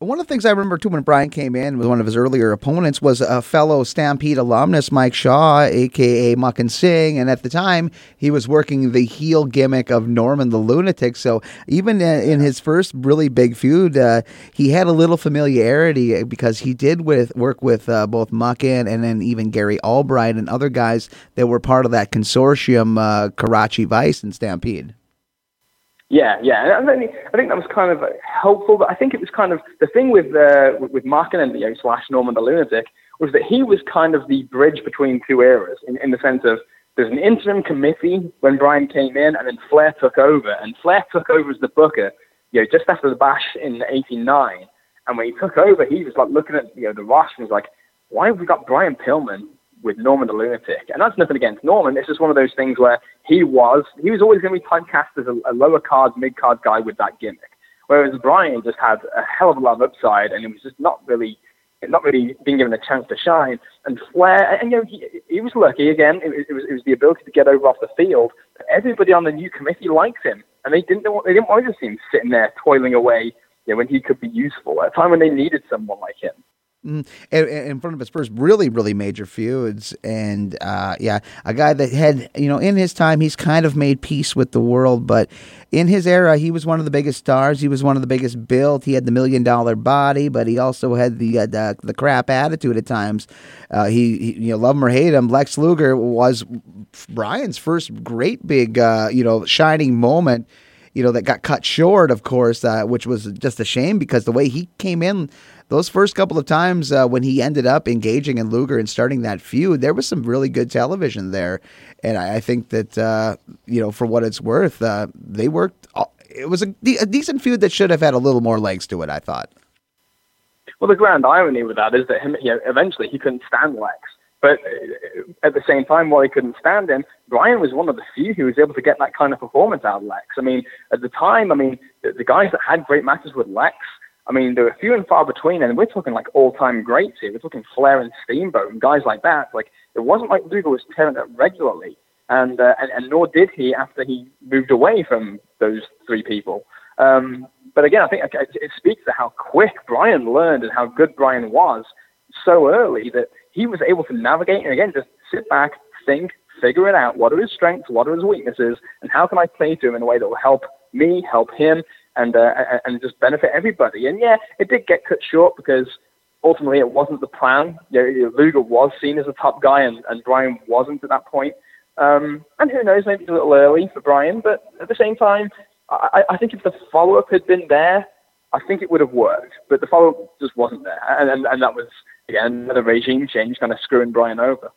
One of the things I remember too when Brian came in with one of his earlier opponents was a fellow Stampede alumnus, Mike Shaw, aka Makhan Singh, and at the time he was working the heel gimmick of Norman the Lunatic. So even in his first really big feud, uh, he had a little familiarity because he did with work with uh, both Makhan and then even Gary Albright and other guys that were part of that consortium, uh, Karachi Vice and Stampede. Yeah, yeah, and I think, I think that was kind of helpful. But I think it was kind of the thing with uh, with and you know, slash Norman the Lunatic was that he was kind of the bridge between two eras in, in the sense of there's an interim committee when Brian came in, and then Flair took over, and Flair took over as the booker, you know, just after the Bash in '89. And when he took over, he was like looking at you know the roster and was like, why have we got Brian Pillman with Norman the Lunatic. And that's nothing against Norman. It's just one of those things where he was he was always going to be typecast as a, a lower card, mid card guy with that gimmick. Whereas Brian just had a hell of a lot of upside, and he was just not really not really being given a chance to shine. And Flair, and you know, he, he was lucky again. It, it, was it was the ability to get over off the field. Everybody on the new committee liked him, and they didn't want, they didn't want to see him sitting there toiling away, you know, when he could be useful at a time when they needed someone like him. Mm, in front of his first really, really major feuds. And uh, yeah, a guy that had, you know, in his time, he's kind of made peace with the world. But in his era, he was one of the biggest stars. He was one of the biggest built. He had the million dollar body, but he also had the uh, the, the, crap attitude at times. Uh, he, he, you know, love him or hate him, Lex Luger was Brian's first great big, uh, you know, shining moment you know, that got cut short, of course, uh, which was just a shame because the way he came in those first couple of times uh, when he ended up engaging in Luger and starting that feud, there was some really good television there, and I, I think that uh, you know for what it's worth, uh, they worked. It was a, a decent feud that should have had a little more legs to it. I thought. Well, the grand irony with that is that him, you know, eventually he couldn't stand Lex. But uh, at the same time, while he couldn't stand him, Brian was one of the few who was able to get that kind of performance out of Lex. I mean, at the time, I mean, the, the guys that had great matches with Lex, I mean, there were few and far between, and we're talking like all-time greats here. We're talking Flair and Steamboat and guys like that. Like, it wasn't like Luger was tearing up regularly, and, uh, and and nor did he after he moved away from those three people. Um, but again, I think it speaks to how quick Brian learned and how good Brian was so early that he was able to navigate and again just sit back, think, figure it out. What are his strengths? What are his weaknesses? And how can I play to him in a way that will help me, help him, and uh, and just benefit everybody. And yeah, it did get cut short because ultimately it wasn't the plan. You know, Luger was seen as a top guy, and, and Brian wasn't at that point. Um, and who knows, maybe it's a little early for Brian, but at the same time, I, I think if the follow up had been there, I think it would have worked. But the follow up just wasn't there, and, and, and that was again another regime change, kind of screwing Brian over.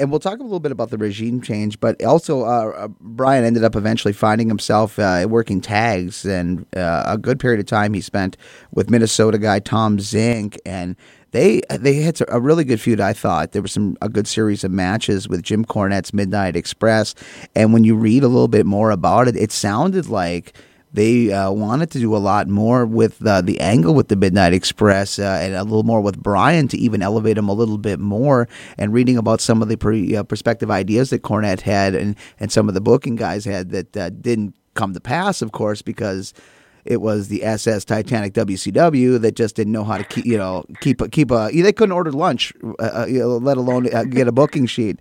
And we'll talk a little bit about the regime change, but also uh, uh, Brian ended up eventually finding himself uh, working tags, and uh, a good period of time he spent with Minnesota guy Tom Zenk, and they they had a really good feud. I thought there was some a good series of matches with Jim Cornette's Midnight Express, and when you read a little bit more about it, it sounded like they uh, wanted to do a lot more with uh, the angle with the Midnight Express uh, and a little more with Brian to even elevate him a little bit more. And reading about some of the pre, uh, perspective ideas that Cornette had and, and some of the booking guys had that uh, didn't come to pass, of course, because it was the SS Titanic WCW that just didn't know how to keep, you know, keep keep a. They couldn't order lunch, uh, let alone get a booking sheet.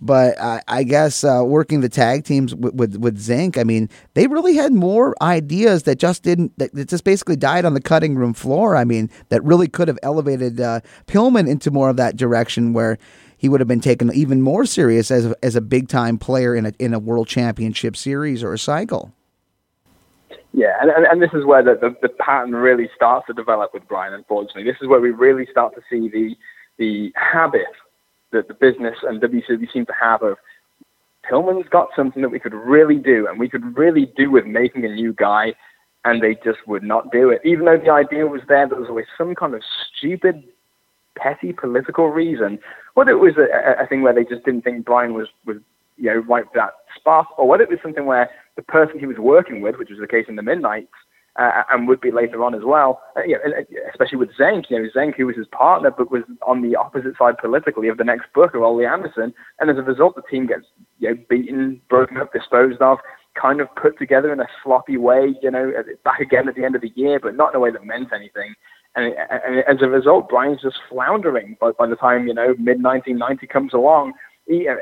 But I, I guess uh, working the tag teams with, with, with Zenk, I mean, they really had more ideas that just didn't that, that, just basically died on the cutting room floor. I mean, that really could have elevated uh, Pillman into more of that direction where he would have been taken even more serious as a, as a big time player in a in a world championship series or a cycle. Yeah, and, and, this is where the, the, the pattern really starts to develop with Brian. Unfortunately, this is where we really start to see the the habit that the business and WCW seem to have of Pillman's got something that we could really do, and we could really do with making a new guy, and they just would not do it. Even though the idea was there, there was always some kind of stupid, petty political reason. Whether it was a, a thing where they just didn't think Brian was, was you know, right for that spot, or whether it was something where the person he was working with, which was the case in the Midnights, uh, and would be later on as well. Uh, you know, especially with Zenk, you know, Zenk, who was his partner, but was on the opposite side politically of the next book of Ole Anderson, and as a result, the team gets you know beaten, broken up, disposed of, kind of put together in a sloppy way. You know, back again at the end of the year, but not in a way that meant anything. And, and as a result, Brian's just floundering by, by the time you know mid 1990 comes along. He, uh,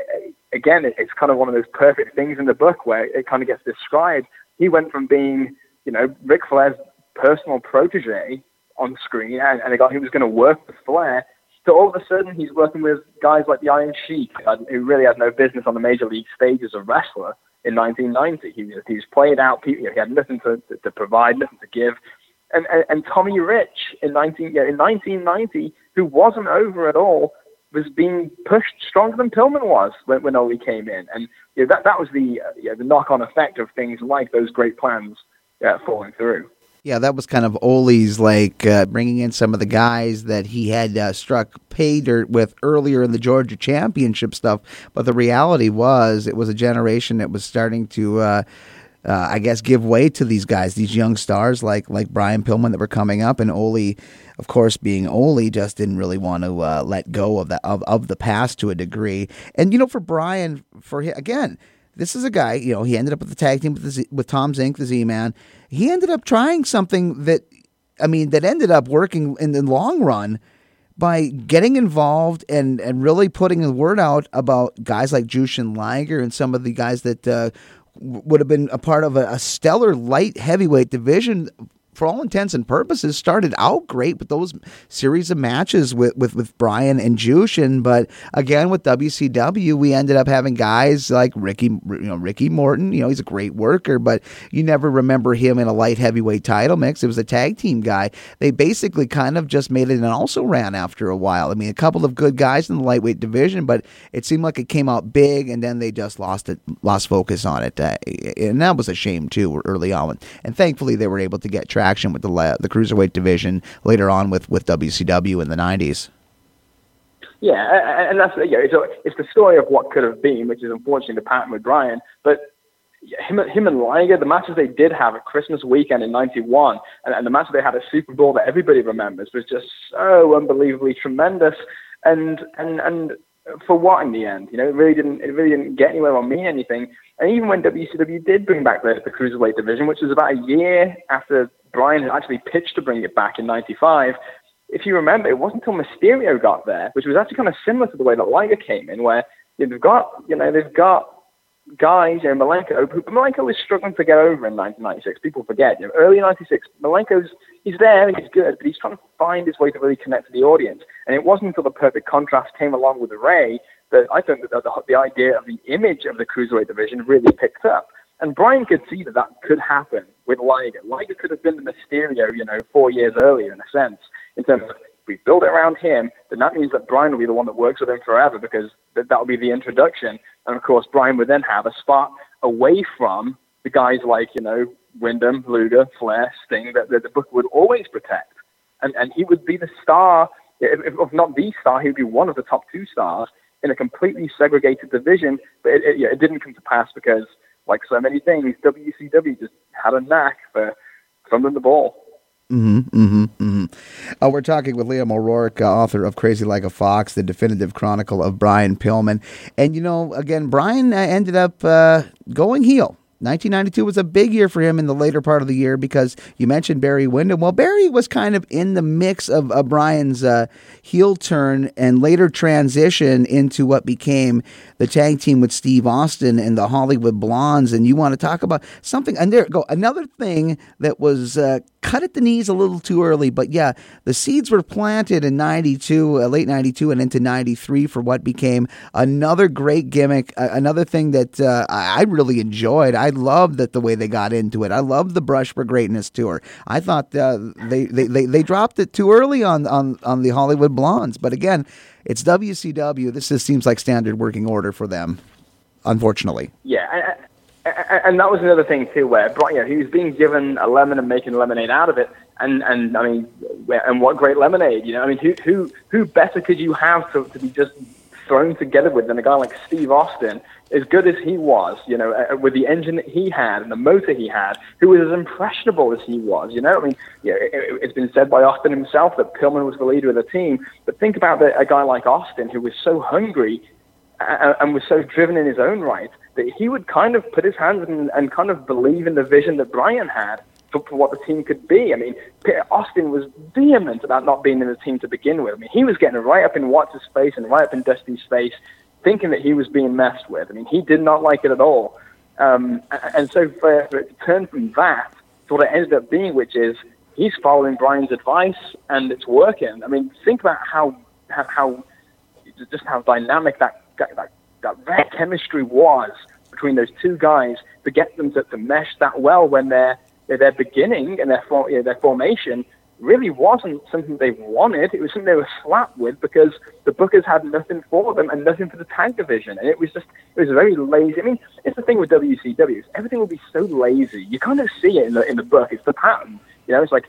again, it's kind of one of those perfect things in the book where it kind of gets described. He went from being you know, Ric Flair's personal protege on screen and, and a guy who was going to work with Flair. So all of a sudden, he's working with guys like the Iron Sheik, who really had no business on the major league stage as a wrestler in 1990. He was, he was played out. He had nothing to, to, to provide, nothing to give. And, and, and Tommy Rich in, 19, yeah, in 1990, who wasn't over at all, was being pushed stronger than Pillman was when, when Ole came in. And you know, that, that was the, uh, you know, the knock-on effect of things like those great plans yeah, falling through. Yeah, that was kind of Ole's like uh, bringing in some of the guys that he had uh, struck pay dirt with earlier in the Georgia Championship stuff. But the reality was, it was a generation that was starting to, uh, uh I guess, give way to these guys, these young stars like like Brian Pillman that were coming up, and Ole, of course, being Ole, just didn't really want to uh, let go of that of, of the past to a degree. And you know, for Brian, for again this is a guy, you know, he ended up with the tag team with, Z, with Tom Zenk, the Z Man. He ended up trying something that, I mean, that ended up working in the long run by getting involved and, and really putting the word out about guys like Jushin Liger and some of the guys that uh, would have been a part of a, a stellar light heavyweight division for all intents and purposes, started out great with those series of matches with, with, with Brian and Jushin. But again, with WCW, we ended up having guys like Ricky, you know, Ricky Morton. You know, he's a great worker, but you never remember him in a light heavyweight title mix. It was a tag team guy. They basically kind of just made it and also ran after a while. I mean, a couple of good guys in the lightweight division, but it seemed like it came out big, and then they just lost it, lost focus on it, uh, and that was a shame too early on. And thankfully, they were able to get traction action with the the cruiserweight division later on with with WCW in the '90s. Yeah, and that's yeah, it's, a, it's the story of what could have been, which is unfortunately the with Brian. But him, him and Liger, the matches they did have at Christmas weekend in '91, and, and the match they had at SuperBrawl that everybody remembers was just so unbelievably tremendous. And and and for what in the end? You know, it really didn't it really didn't get anywhere or mean anything. And even when WCW did bring back the, the cruiserweight division, which was about a year after Brian had actually pitched to bring it back in '95. If you remember, it wasn't until Mysterio got there, which was actually kind of similar to the way that Liger came in, where they've got, you know, they've got guys, you know, Malenko, who Malenko was struggling to get over in 1996. People forget, you know, early 96, Malenko's, he's there and he's good, but he's trying to find his way to really connect to the audience. And it wasn't until the perfect contrast came along with the Rey that I think that the, the idea of the image of the cruiserweight division really picked up. And Brian could see that that could happen with Liger. Liger could have been the Mysterio, you know, four years earlier in a sense, in terms of we build it around him, then that means that Brian will be the one that works with him forever because that that'll be the introduction. And of course, Brian would then have a spot away from the guys like you know Windham, Luger, Flair, Sting that, that the book would always protect, and and he would be the star. If, if not the star, he would be one of the top two stars in a completely segregated division. But it, it, yeah, it didn't come to pass because, like so many things, WCW just had a knack for fumbling the ball. Mm-hmm, mm-hmm, mm-hmm. Uh, we're talking with Liam O'Rourke, uh, author of Crazy Like a Fox, the definitive chronicle of Brian Pillman. And, you know, again, Brian uh, ended up uh, going heel 1992 was a big year for him in the later part of the year because you mentioned Barry Windham. Well, Barry was kind of in the mix of, of Brian's uh, heel turn and later transition into what became the tag team with Steve Austin and the Hollywood Blondes. And you want to talk about something, and there go another thing that was uh, cut at the knees a little too early. But yeah, the seeds were planted in 92, uh, late 92 and into 93 for what became another great gimmick, uh, another thing that uh, I really enjoyed. Loved that the way they got into it. I love the Brush for Greatness tour. I thought uh, they, they, they, they dropped it too early on, on, on the Hollywood Blondes. But again, it's WCW. This just seems like standard working order for them, unfortunately. Yeah, and that was another thing too, where you know, he was being given a lemon and making lemonade out of it, and and I mean, and what great lemonade, you know? I mean, who who who better could you have to, to be just thrown together with than a guy like Steve Austin, as good as he was, you know, uh, with the engine that he had and the motor he had, who was as impressionable as he was, you know. I mean, you know, it, it's been said by Austin himself that Pillman was the leader of the team, but think about the, a guy like Austin who was so hungry and, and was so driven in his own right that he would kind of put his hands and, and kind of believe in the vision that Brian had for, for what the team could be. I mean, Austin was vehement about not being in the team to begin with. I mean, he was getting right up in Watts' face and right up in Dusty's face, thinking that he was being messed with. I mean, he did not like it at all. Um, and so for, for it to turn from that to what it ended up being, which is he's following Brian's advice and it's working. I mean, think about how how, how just how dynamic that that, that, that chemistry was between those two guys to get them to, to mesh that well when they're they're beginning and their for, you know, their formation really wasn't something they wanted. It was something they were slapped with because the Bookers had nothing for them and nothing for the tag division. And it was just, it was very lazy. I mean, it's the thing with WCW. Everything will be so lazy. You kind of see it in the, in the book. It's the pattern. You know, it's like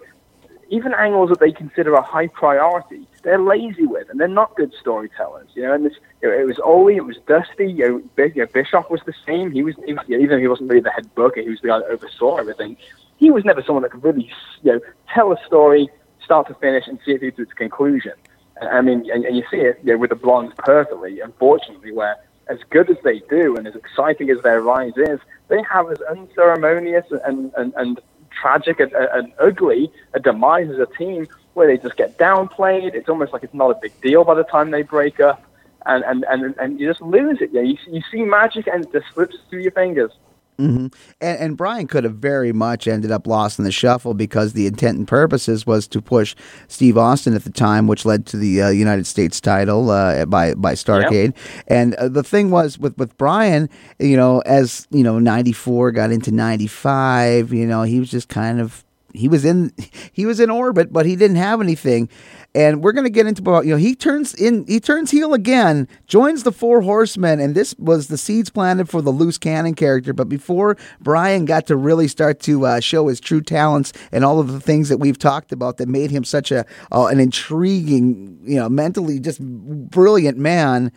even angles that they consider a high priority, they're lazy with, and they're not good storytellers. You know, and this, you know, it was Ole, it was Dusty. You know, you know, Bischoff was the same. He was, he was even though he wasn't really the head booker, he was the guy that oversaw everything he was never someone that could really, you know, tell a story start to finish and see it through to its conclusion. Uh, I mean, and, and you see it you know, with the Blondes perfectly, unfortunately, where as good as they do and as exciting as their rise is, they have as unceremonious and, and, and tragic and, and ugly a demise as a team where they just get downplayed. It's almost like it's not a big deal by the time they break up. And, and, and, and you just lose it. Know, you, you see magic and it just slips through your fingers. Mm-hmm. And, and Brian could have very much ended up lost in the shuffle because the intent and purposes was to push Steve Austin at the time, which led to the uh, United States title uh, by by Starcade. Yep. And uh, the thing was with with Brian, you know, as you know, ninety four got into ninety five, you know, he was just kind of he was in he was in orbit, but he didn't have anything. And we're going to get into you know he turns in he turns heel again joins the four horsemen and this was the seeds planted for the loose cannon character. But before brian got to really start to uh, show his true talents and all of the things that we've talked about that made him such a uh, an intriguing you know mentally just brilliant man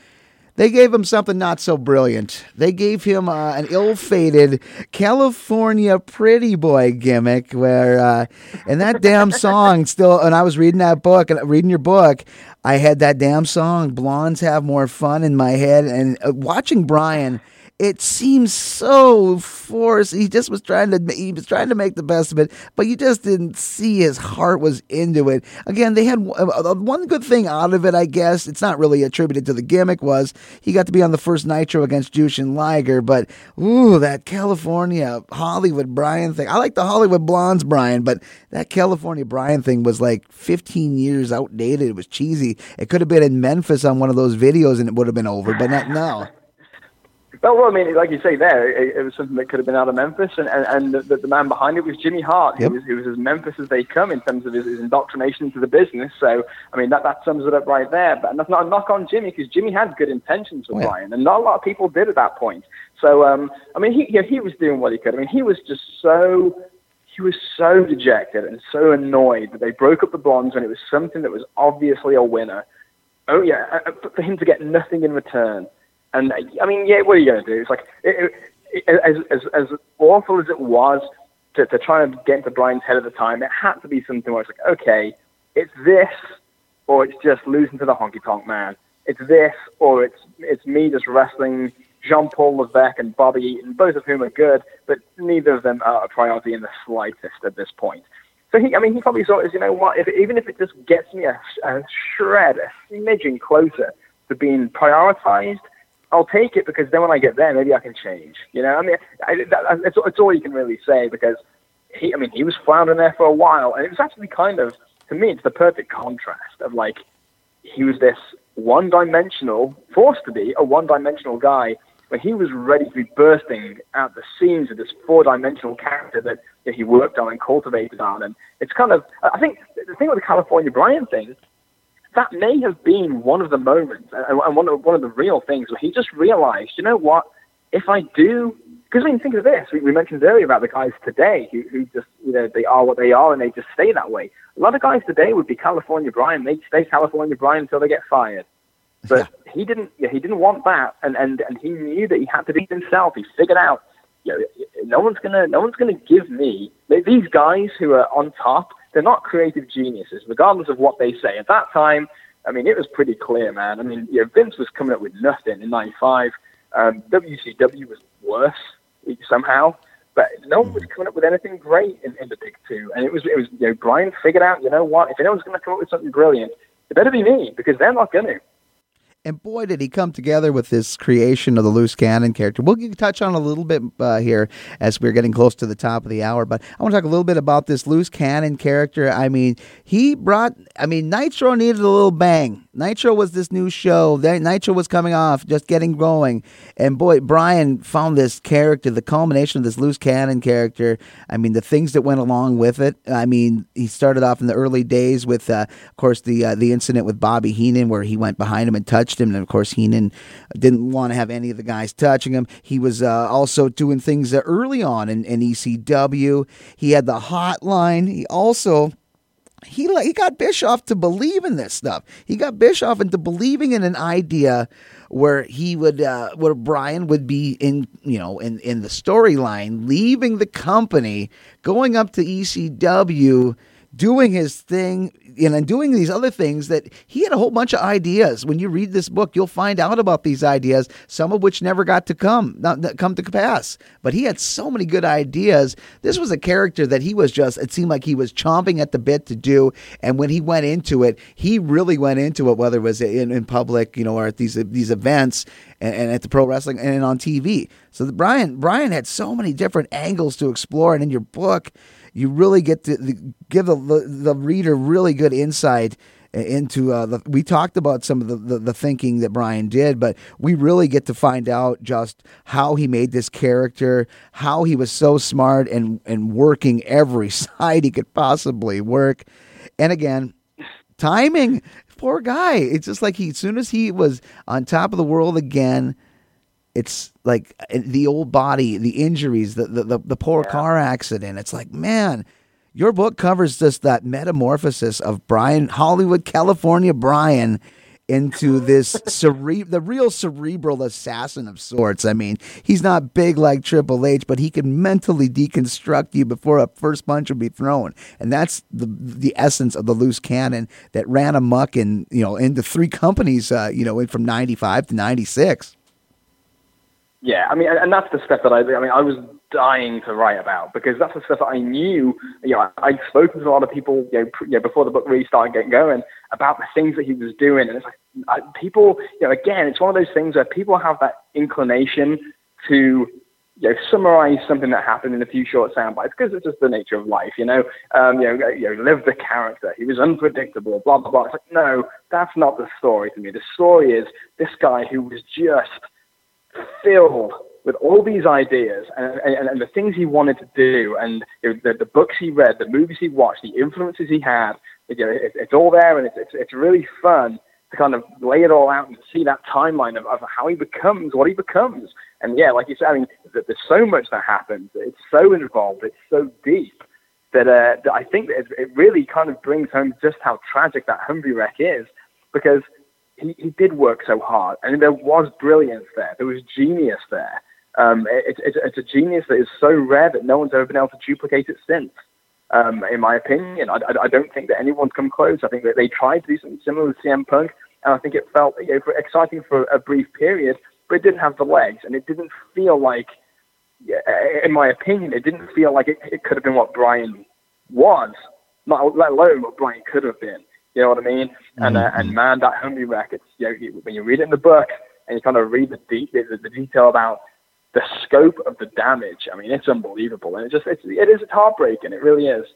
they gave him something not so brilliant. They gave him uh, an ill-fated California pretty boy gimmick, where uh, and that damn song still. And I was reading that book and reading your book, I had that damn song "Blondes Have More Fun" in my head, and uh, watching Brian it seems so forced. He just was trying to he was trying to make the best of it, but you just didn't see his heart was into it. Again, they had uh, uh, one good thing out of it, I guess. It's not really attributed to the gimmick. Was he got to be on the first Nitro against Jushin Liger? But ooh, that California Hollywood Brian thing. I like the Hollywood Blondes Brian, but that California Brian thing was like 15 years outdated. It was cheesy. It could have been in Memphis on one of those videos, and it would have been over. But not now. Well, I mean, like you say there, it, it was something that could have been out of Memphis, and, and, and the, the man behind it was Jimmy Hart. Yep. He, was, he was as Memphis as they come in terms of his, his indoctrination into the business. So, I mean, that, that sums it up right there. But that's not a knock on Jimmy, because Jimmy had good intentions with oh, yeah. Brian, and not a lot of people did at that point. So, um, I mean, he, you know, he was doing what he could. I mean, he was just so he was so dejected and so annoyed that they broke up the Blondes when it was something that was obviously a winner. Oh yeah, uh, uh, for him to get nothing in return. And I mean, yeah, what are you going to do? It's like it, it, as as as awful as it was to, to try and get into Brian's head at the time, it had to be something where it's like, okay, it's this, or it's just losing to the honky tonk man. It's this, or it's it's me just wrestling Jean Paul Levesque and Bobby Eaton, both of whom are good, but neither of them are a priority in the slightest at this point. So he, I mean, he probably thought, is you know what? If, even if it just gets me a, a shred, a smidgen closer to being prioritized, I'll take it because then when I get there, maybe I can change. You know, I mean, I, that, uh, it's, it's all you can really say because he, I mean, he was floundering there for a while, and it was actually kind of, to me, it's the perfect contrast of like he was this one-dimensional, forced to be a one-dimensional guy when he was ready to be bursting out the seams of this four-dimensional character that know, he worked on and cultivated on. And it's kind of, I think the thing with the California Brian thing, that may have been one of the moments uh, and one of, one of the real things where he just realized, you know what, if I do, because I mean, think of this, we, we mentioned earlier about the guys today who, who just, you know, they are what they are and they just stay that way. A lot of guys today would be California Brian. They'd stay California Brian until they get fired. But he didn't. Yeah, he didn't want that, and and and he knew that he had to be himself. He figured out, you know, no one's gonna no one's gonna give me these guys who are on top. They're not creative geniuses, regardless of what they say. At that time, I mean, it was pretty clear, man. I mean, you know, Vince was coming up with nothing in '95. Um, WCW was worse somehow, but no one was mm-hmm. coming up with anything great in, in the Big Two. And it was, it was, you know, Brian figured out, you know what? If anyone's going to come up with something brilliant, it better be me because they're not going to. And boy, did he come together with this creation of the loose cannon character. We'll touch on a little bit uh, here as we're getting close to the top of the hour, but I want to talk a little bit about this loose cannon character. I mean, he brought, I mean, Nitro needed a little bang. Nitro was this new show. Nitro was coming off, just getting going. And boy, Brian found this character, the culmination of this loose cannon character. I mean, the things that went along with it. I mean, he started off in the early days with, uh, of course, the uh, the incident with Bobby Heenan where he went behind him and touched him. And of course, Heenan didn't want to have any of the guys touching him. He was uh, also doing things early on in, in ECW. He had the hotline. He also he he got Bischoff to believe in this stuff. He got Bischoff into believing in an idea where he would uh, where Brian would be in you know in in the storyline leaving the company going up to ECW doing his thing and then doing these other things that he had a whole bunch of ideas. When you read this book, you'll find out about these ideas, some of which never got to come, not come to pass. But he had so many good ideas. This was a character that he was just, it seemed like he was chomping at the bit to do. And when he went into it, he really went into it, whether it was in, in public, you know, or at these, these events and, and at the pro wrestling and on TV. So the, Brian, Brian had so many different angles to explore. And in your book, you really get to give the, the, the reader really good insight into uh, the, we talked about some of the, the, the, thinking that Brian did, but we really get to find out just how he made this character, how he was so smart and, and working every side he could possibly work. And again, timing, poor guy. It's just like he, as soon as he was on top of the world again, it's like uh, the old body, the injuries, the the the, the poor yeah. car accident. It's like, man, your book covers just that metamorphosis of Brian Hollywood, California Brian into this cere- the real cerebral assassin of sorts. I mean, he's not big like Triple H, but he can mentally deconstruct you before a first punch would be thrown. And that's the the essence of the loose cannon that ran amuck in, you know, into three companies, uh, you know, from 95 to 96. Yeah, I mean, and that's the stuff that I, I mean, I was dying to write about because that's the stuff that I knew. You know, I'd spoken to a lot of people, you know, you know, before the book really started getting going about the things that he was doing, and it's like I, people, you know, again, it's one of those things where people have that inclination to you know, summarize something that happened in a few short sound bites because it's just the nature of life, you know. Um, you know, you know, live the character. He was unpredictable, blah blah blah. It's like, no, that's not the story to me. The story is this guy who was just filled with all these ideas and, and, and the things he wanted to do, and you know, the, the books he read, the movies he watched, the influences he had. You know, it, it's all there, and it's, it's it's really fun to kind of lay it all out and see that timeline of, of how he becomes what he becomes. And yeah, like you said, I mean, there's so much that happens. It's so involved. It's so deep that, uh, that I think that it really kind of brings home just how tragic that Humvee wreck is, because he, he did work so hard, and there was brilliance there. There was genius there. Um, it, it, it's a genius that is so rare that no one's ever been able to duplicate it since. Um, in my opinion, I, I, don't think that anyone's come close. I think that they tried to do something similar with CM Punk, and I think it felt you know, exciting for a brief period, but it didn't have the legs, and it didn't feel like, in my opinion, it didn't feel like it, it could have been what Brian was, not let alone what Brian could have been. You know what I mean? Mm-hmm. And uh, and man, that wreck, it's you know, when you read it in the book and you kind of read the, de- the, the detail about the scope of the damage. I mean, it's unbelievable, and it just it's it is it's heartbreaking. It really is.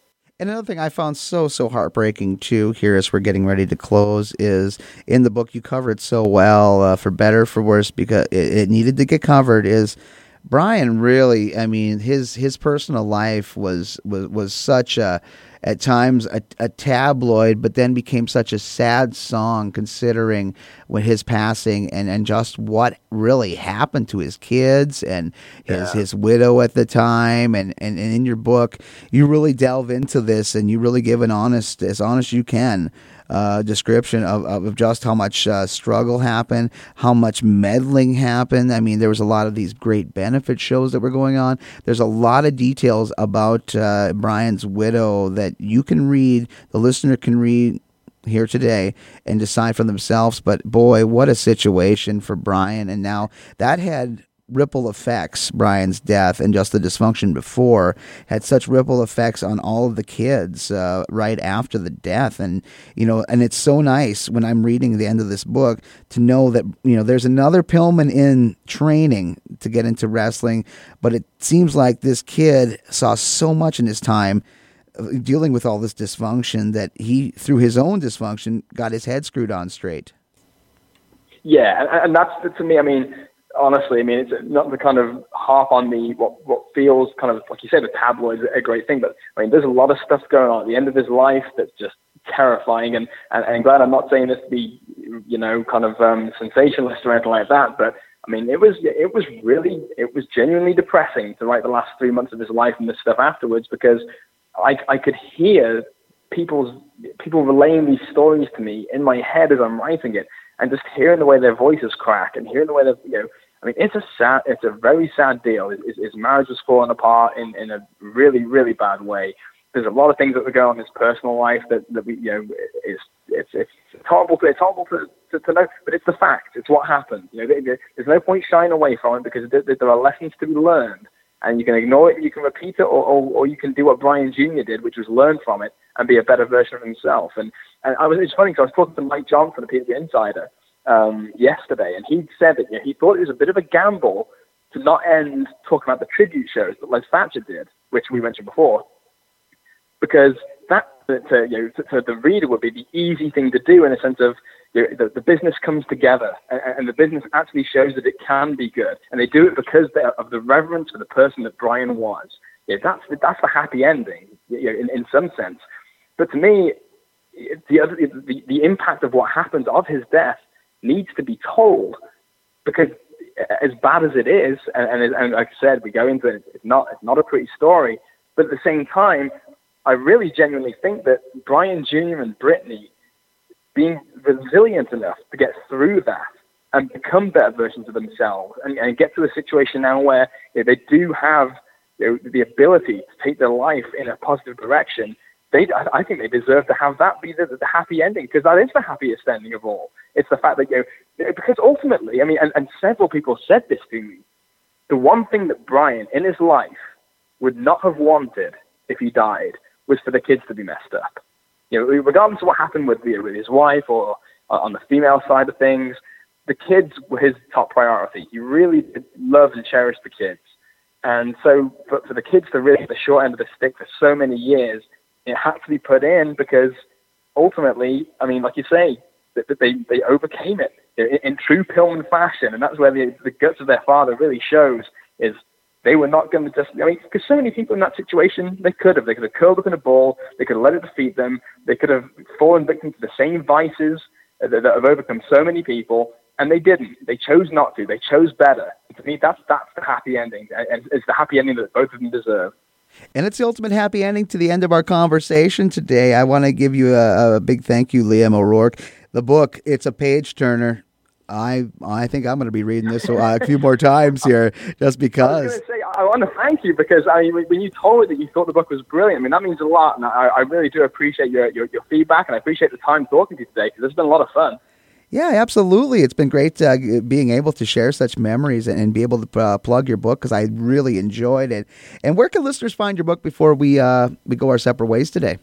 And another thing I found so so heartbreaking too here as we're getting ready to close is in the book you cover it so well uh, for better for worse because it, it needed to get covered is Brian really I mean his his personal life was was was such a at times a, a, tabloid, but then became such a sad song considering when his passing and, and just what really happened to his kids and his yeah. his widow at the time. And, and, and in your book, you really delve into this and you really give an honest, as honest you can uh, description of, of just how much uh, struggle happened, how much meddling happened. I mean, there was a lot of these great benefit shows that were going on. There's a lot of details about uh, Brian's widow that you can read, the listener can read here today and decide for themselves. But boy, what a situation for Brian. And now that had ripple effects. Brian's death and just the dysfunction before had such ripple effects on all of the kids uh, right after the death, and you know, and it's so nice when I'm reading the end of this book to know that you know there's another Pillman in training to get into wrestling, but it seems like this kid saw so much in his time uh, dealing with all this dysfunction that he through his own dysfunction got his head screwed on straight yeah and that's to me i mean honestly, I mean, it's not the kind of harp on the what what feels kind of like you said, the tabloid a great thing, but I mean, there's a lot of stuff going on at the end of his life that's just terrifying. And and, and glad I'm not saying this to be, you know, kind of um, sensationalist or anything like that, but I mean, it was it was really it was genuinely depressing to write the last three months of his life and this stuff afterwards because I I could hear people's people relaying these stories to me in my head as I'm writing it and just hearing the way their voices crack and hearing the way they you know I mean it's a sad it's a very sad deal his, his marriage was falling apart in in a really really bad way there's a lot of things that were going on in his personal life that, that we you know it's it's it's horrible to, it's horrible to, to, to know but it's the fact it's what happened you know there's no point shying away from it because there, there are lessons to be learned and you can ignore it, you can repeat it, or, or, or, you can do what Brian Jr. did, which was learn from it and be a better version of himself. And, and I was, it's funny because I was talking to Mike Johnson, the PW Insider, um, yesterday, and he said that you know, he thought it was a bit of a gamble to not end talking about the tribute shows that Les Thatcher did, which we mentioned before, because that to, you know, to, to the reader would be the easy thing to do in a sense of you know, the, the business comes together and, and, the business actually shows that it can be good, and they do it because of the reverence for the person that Brian was. Yeah, that's that's the happy ending, in, in some sense. But to me, the, other, the the impact of what happened of his death needs to be told because as bad as it is, and, and, and like I said, we go into it, it's not it's not a pretty story. But at the same time, I really genuinely think that Brian Jr. and Brittany being resilient enough to get through that and become better versions of themselves and, and get to a situation now where you know, they do have you know, the ability to take their life in a positive direction they, I think they deserve to have that be the, the happy ending because that is the happiest ending of all. It's the fact that you know, because ultimately, I mean, and, and several people said this to me. The one thing that Brian in his life would not have wanted if he died was for the kids to be messed up. You know, regardless of what happened with, the, with his wife or uh, on the female side of things, the kids were his top priority. He really loved and cherished the kids. And so for, for the kids to really get the short end of the stick for so many years, it had to be put in because ultimately, I mean, like you say, that they, they overcame it. in, true Pillman fashion, and that's where the, the guts of their father really shows. Is they were not going to just, I mean, because so many people in that situation, they could have. They could have curled up in a ball. They could have let it defeat them. They could have fallen victim to the same vices that, that have overcome so many people, and they didn't. They chose not to. They chose better. to me, that's, that's the happy ending. And it's the happy ending that both of them deserve. And it's the ultimate happy ending to the end of our conversation today. I want to give you a, a big thank you, Liam O'Rourke. The book, it's a page turner. I I think I'm going to be reading this uh, a few more times here, just because. I, say, I want to thank you because I mean, when you told me that you thought the book was brilliant, I mean that means a lot, and I, I really do appreciate your, your, your feedback, and I appreciate the time talking to you today because it's been a lot of fun. Yeah, absolutely. It's been great uh, being able to share such memories and be able to uh, plug your book because I really enjoyed it. And where can listeners find your book before we uh, we go our separate ways today?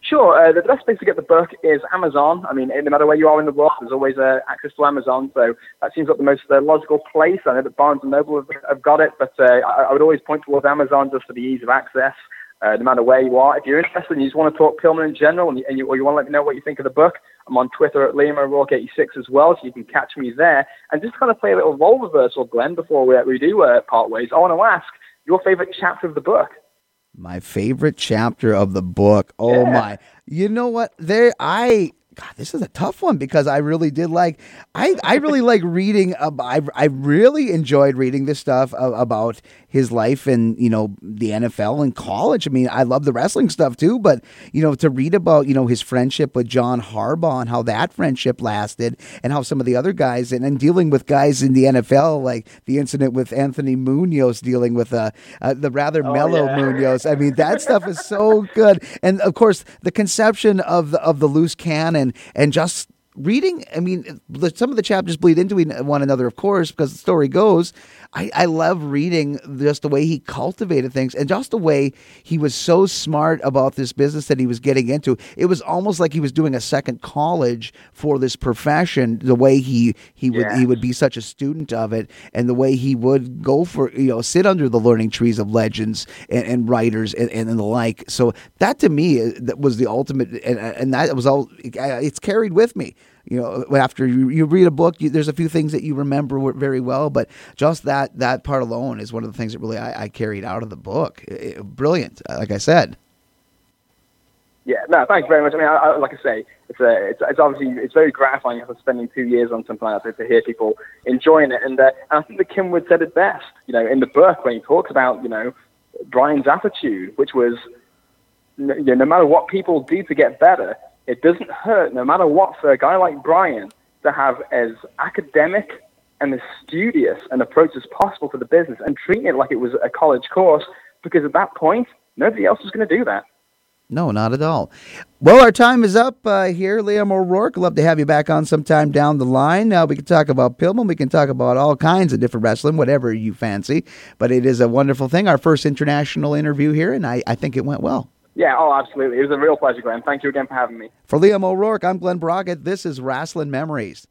Sure. Uh, the best place to get the book is Amazon. I mean, no matter where you are in the world, there's always uh, access to Amazon. So that seems like the most uh, logical place. I know that Barnes and Noble have, have got it, but I, I, would always point towards Amazon just for the ease of access. Uh, no matter where you are, if you're interested and you just want to talk Pillman in general, and you, and you, or you want to let me know what you think of the book, I'm on Twitter at Liam O'Rourke86 as well, so you can catch me there. And just kind of play a little role reversal, Glen, before we, we do uh, part ways. I want to ask your favorite chapter of the book. My favorite chapter of the book. Oh yeah. my. You know what? There I God, this is a tough one because I really did like I I really like reading I I really enjoyed reading this stuff about his life and you know the NFL and college. I mean, I love the wrestling stuff too, but you know to read about you know his friendship with John Harbaugh and how that friendship lasted, and how some of the other guys and, and dealing with guys in the NFL, like the incident with Anthony Munoz dealing with uh, uh the rather oh, mellow yeah. Munoz. I mean, that stuff is so good, and of course the conception of the of the loose cannon and just reading, I mean, some of the chapters bleed into one another, of course, because the story goes. I, I love reading just the way he cultivated things and just the way he was so smart about this business that he was getting into. It was almost like he was doing a second college for this profession. The way he he would yeah. he would be such a student of it, and the way he would go for you know sit under the learning trees of legends and, and writers and, and, the like. So that to me uh, that was the ultimate, and, and that was all. It's carried with me you know after you, you read a book you, there's a few things that you remember very well but just that that part alone is one of the things that really i, I carried out of the book. It, brilliant uh, like i said. Yeah no thanks very much. I mean I, I, like i say it's, a, it's, it's obviously it's very gratifying after spending two years on something like that to hear people enjoying it. And, uh, and i think that kim wood said it best you know in the book when he talks about you know brian's attitude which was you know, no matter what people do to get better it doesn't hurt, no matter what, for a guy like Brian to have as academic and as studious an approach as possible to the business and treat it like it was a college course, because at that point, nobody else was going to do that. No, not at all. Well, our time is up uh, here, Liam O'Rourke. Love to have you back on sometime down the line. Now, we can talk about Pillman. We can talk about all kinds of different wrestling, whatever you fancy. But it is a wonderful thing. Our first international interview here, and I, I think it went well. Yeah, oh, absolutely. It was a real pleasure, Glen. Thank you again for having me. For Liam O'Rourke, I'm Glen Braget. This is Rasslin Memories.